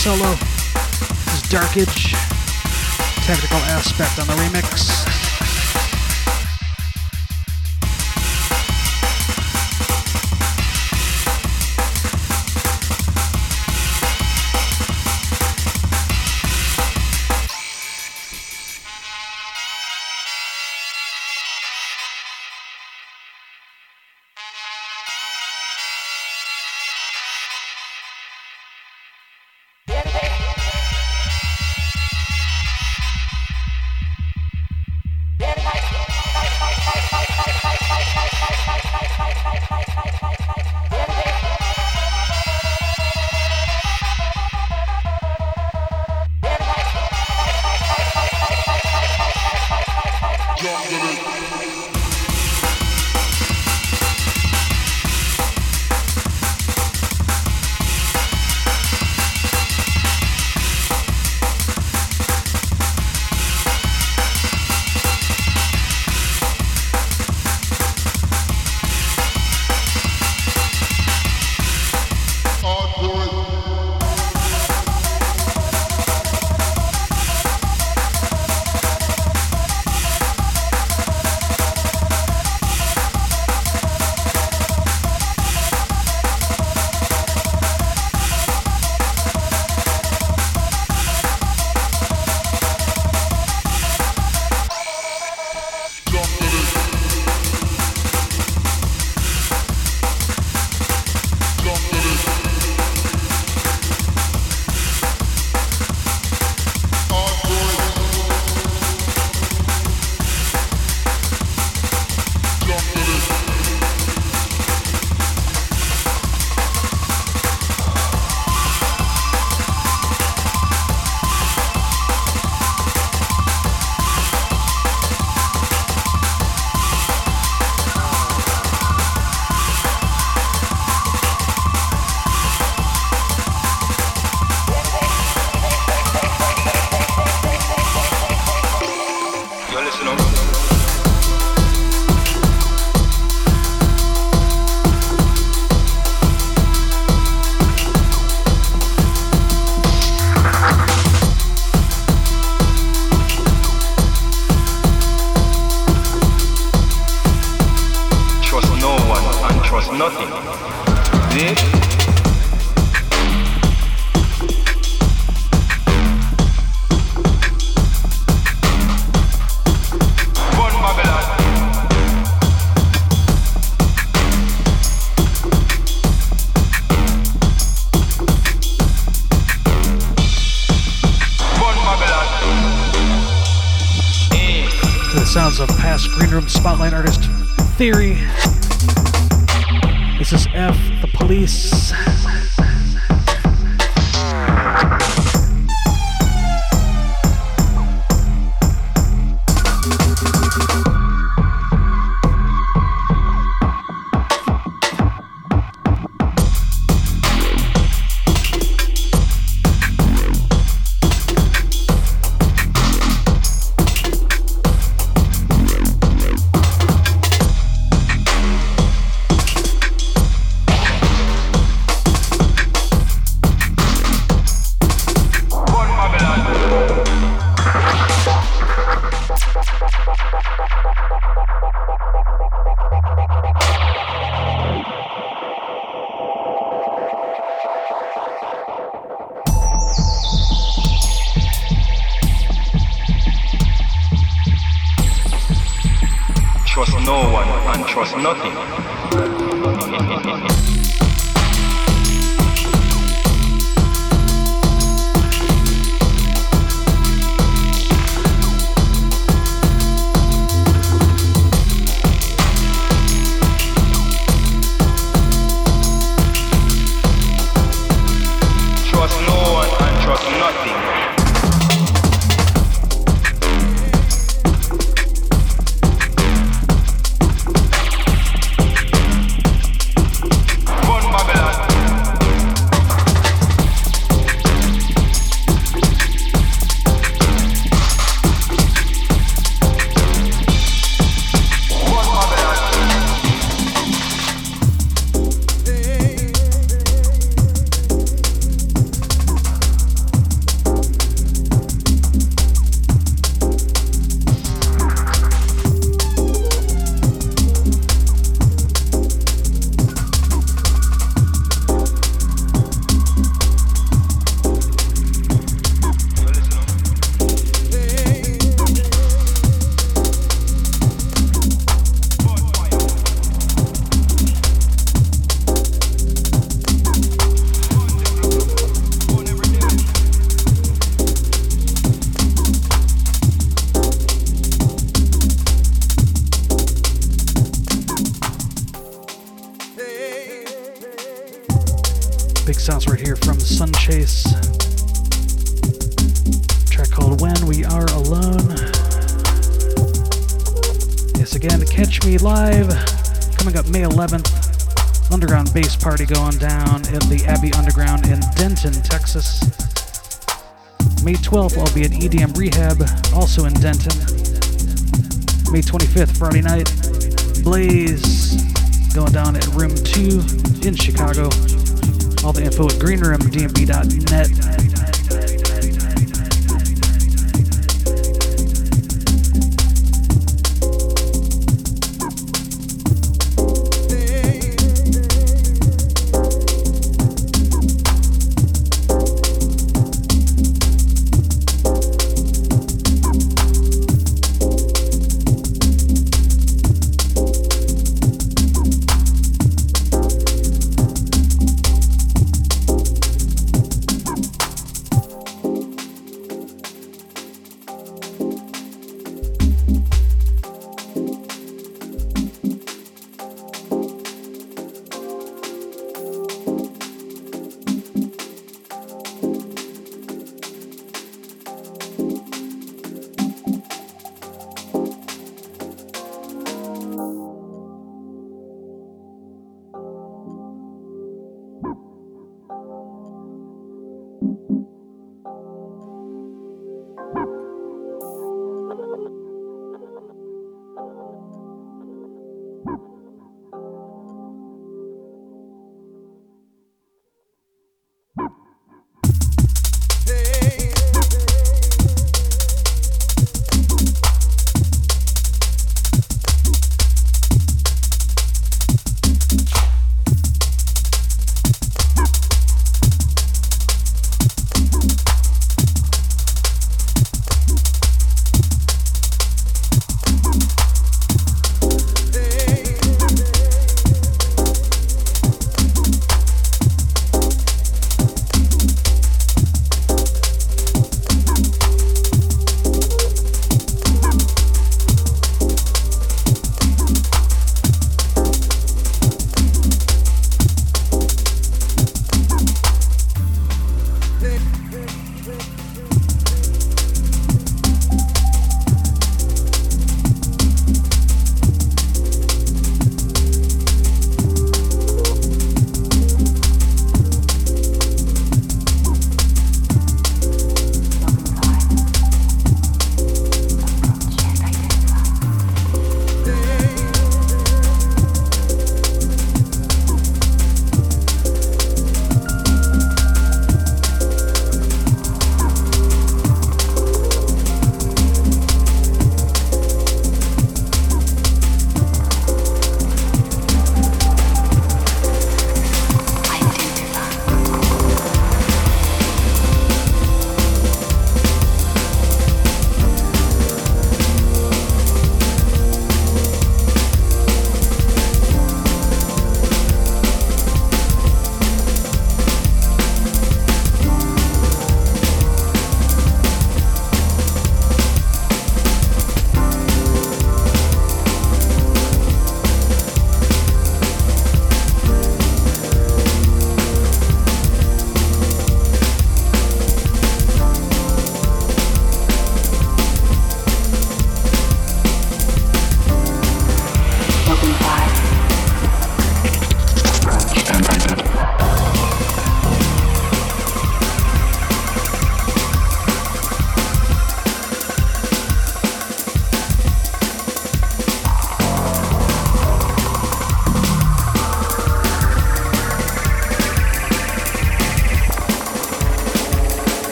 Solo. Theory. This is F, the police. be at EDM Rehab, also in Denton, May 25th, Friday night.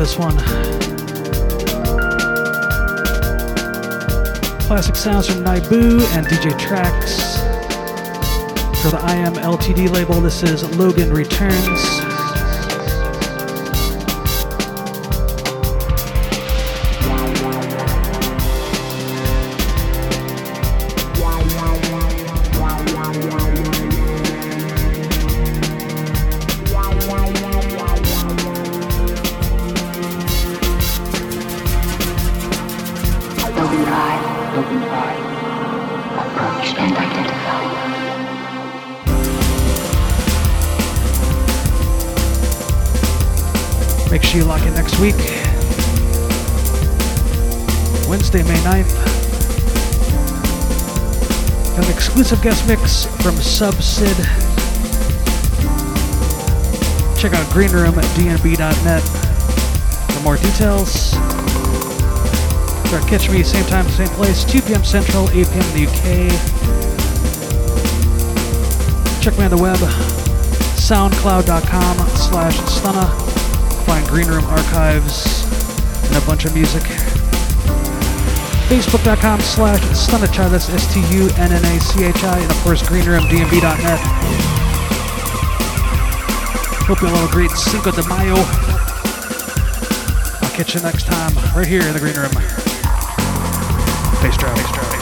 This one. Classic sounds from Naibu and DJ Tracks. For the IM LTD label, this is Logan Returns. Guest mix from Subsid. Check out Greenroom at dnb.net for more details. Start catch me same time, same place, 2 p.m. Central, 8 p.m. in the UK. Check me on the web, soundcloud.com slash stunna find Greenroom archives and a bunch of music. Facebook.com slash Stunnachi, that's S-T-U-N-N-A-C-H-I, and of course greenroomdnb.net. Hope you all have a great Cinco de Mayo. I'll catch you next time, right here in the Green Room. Bassdrive, bass drop,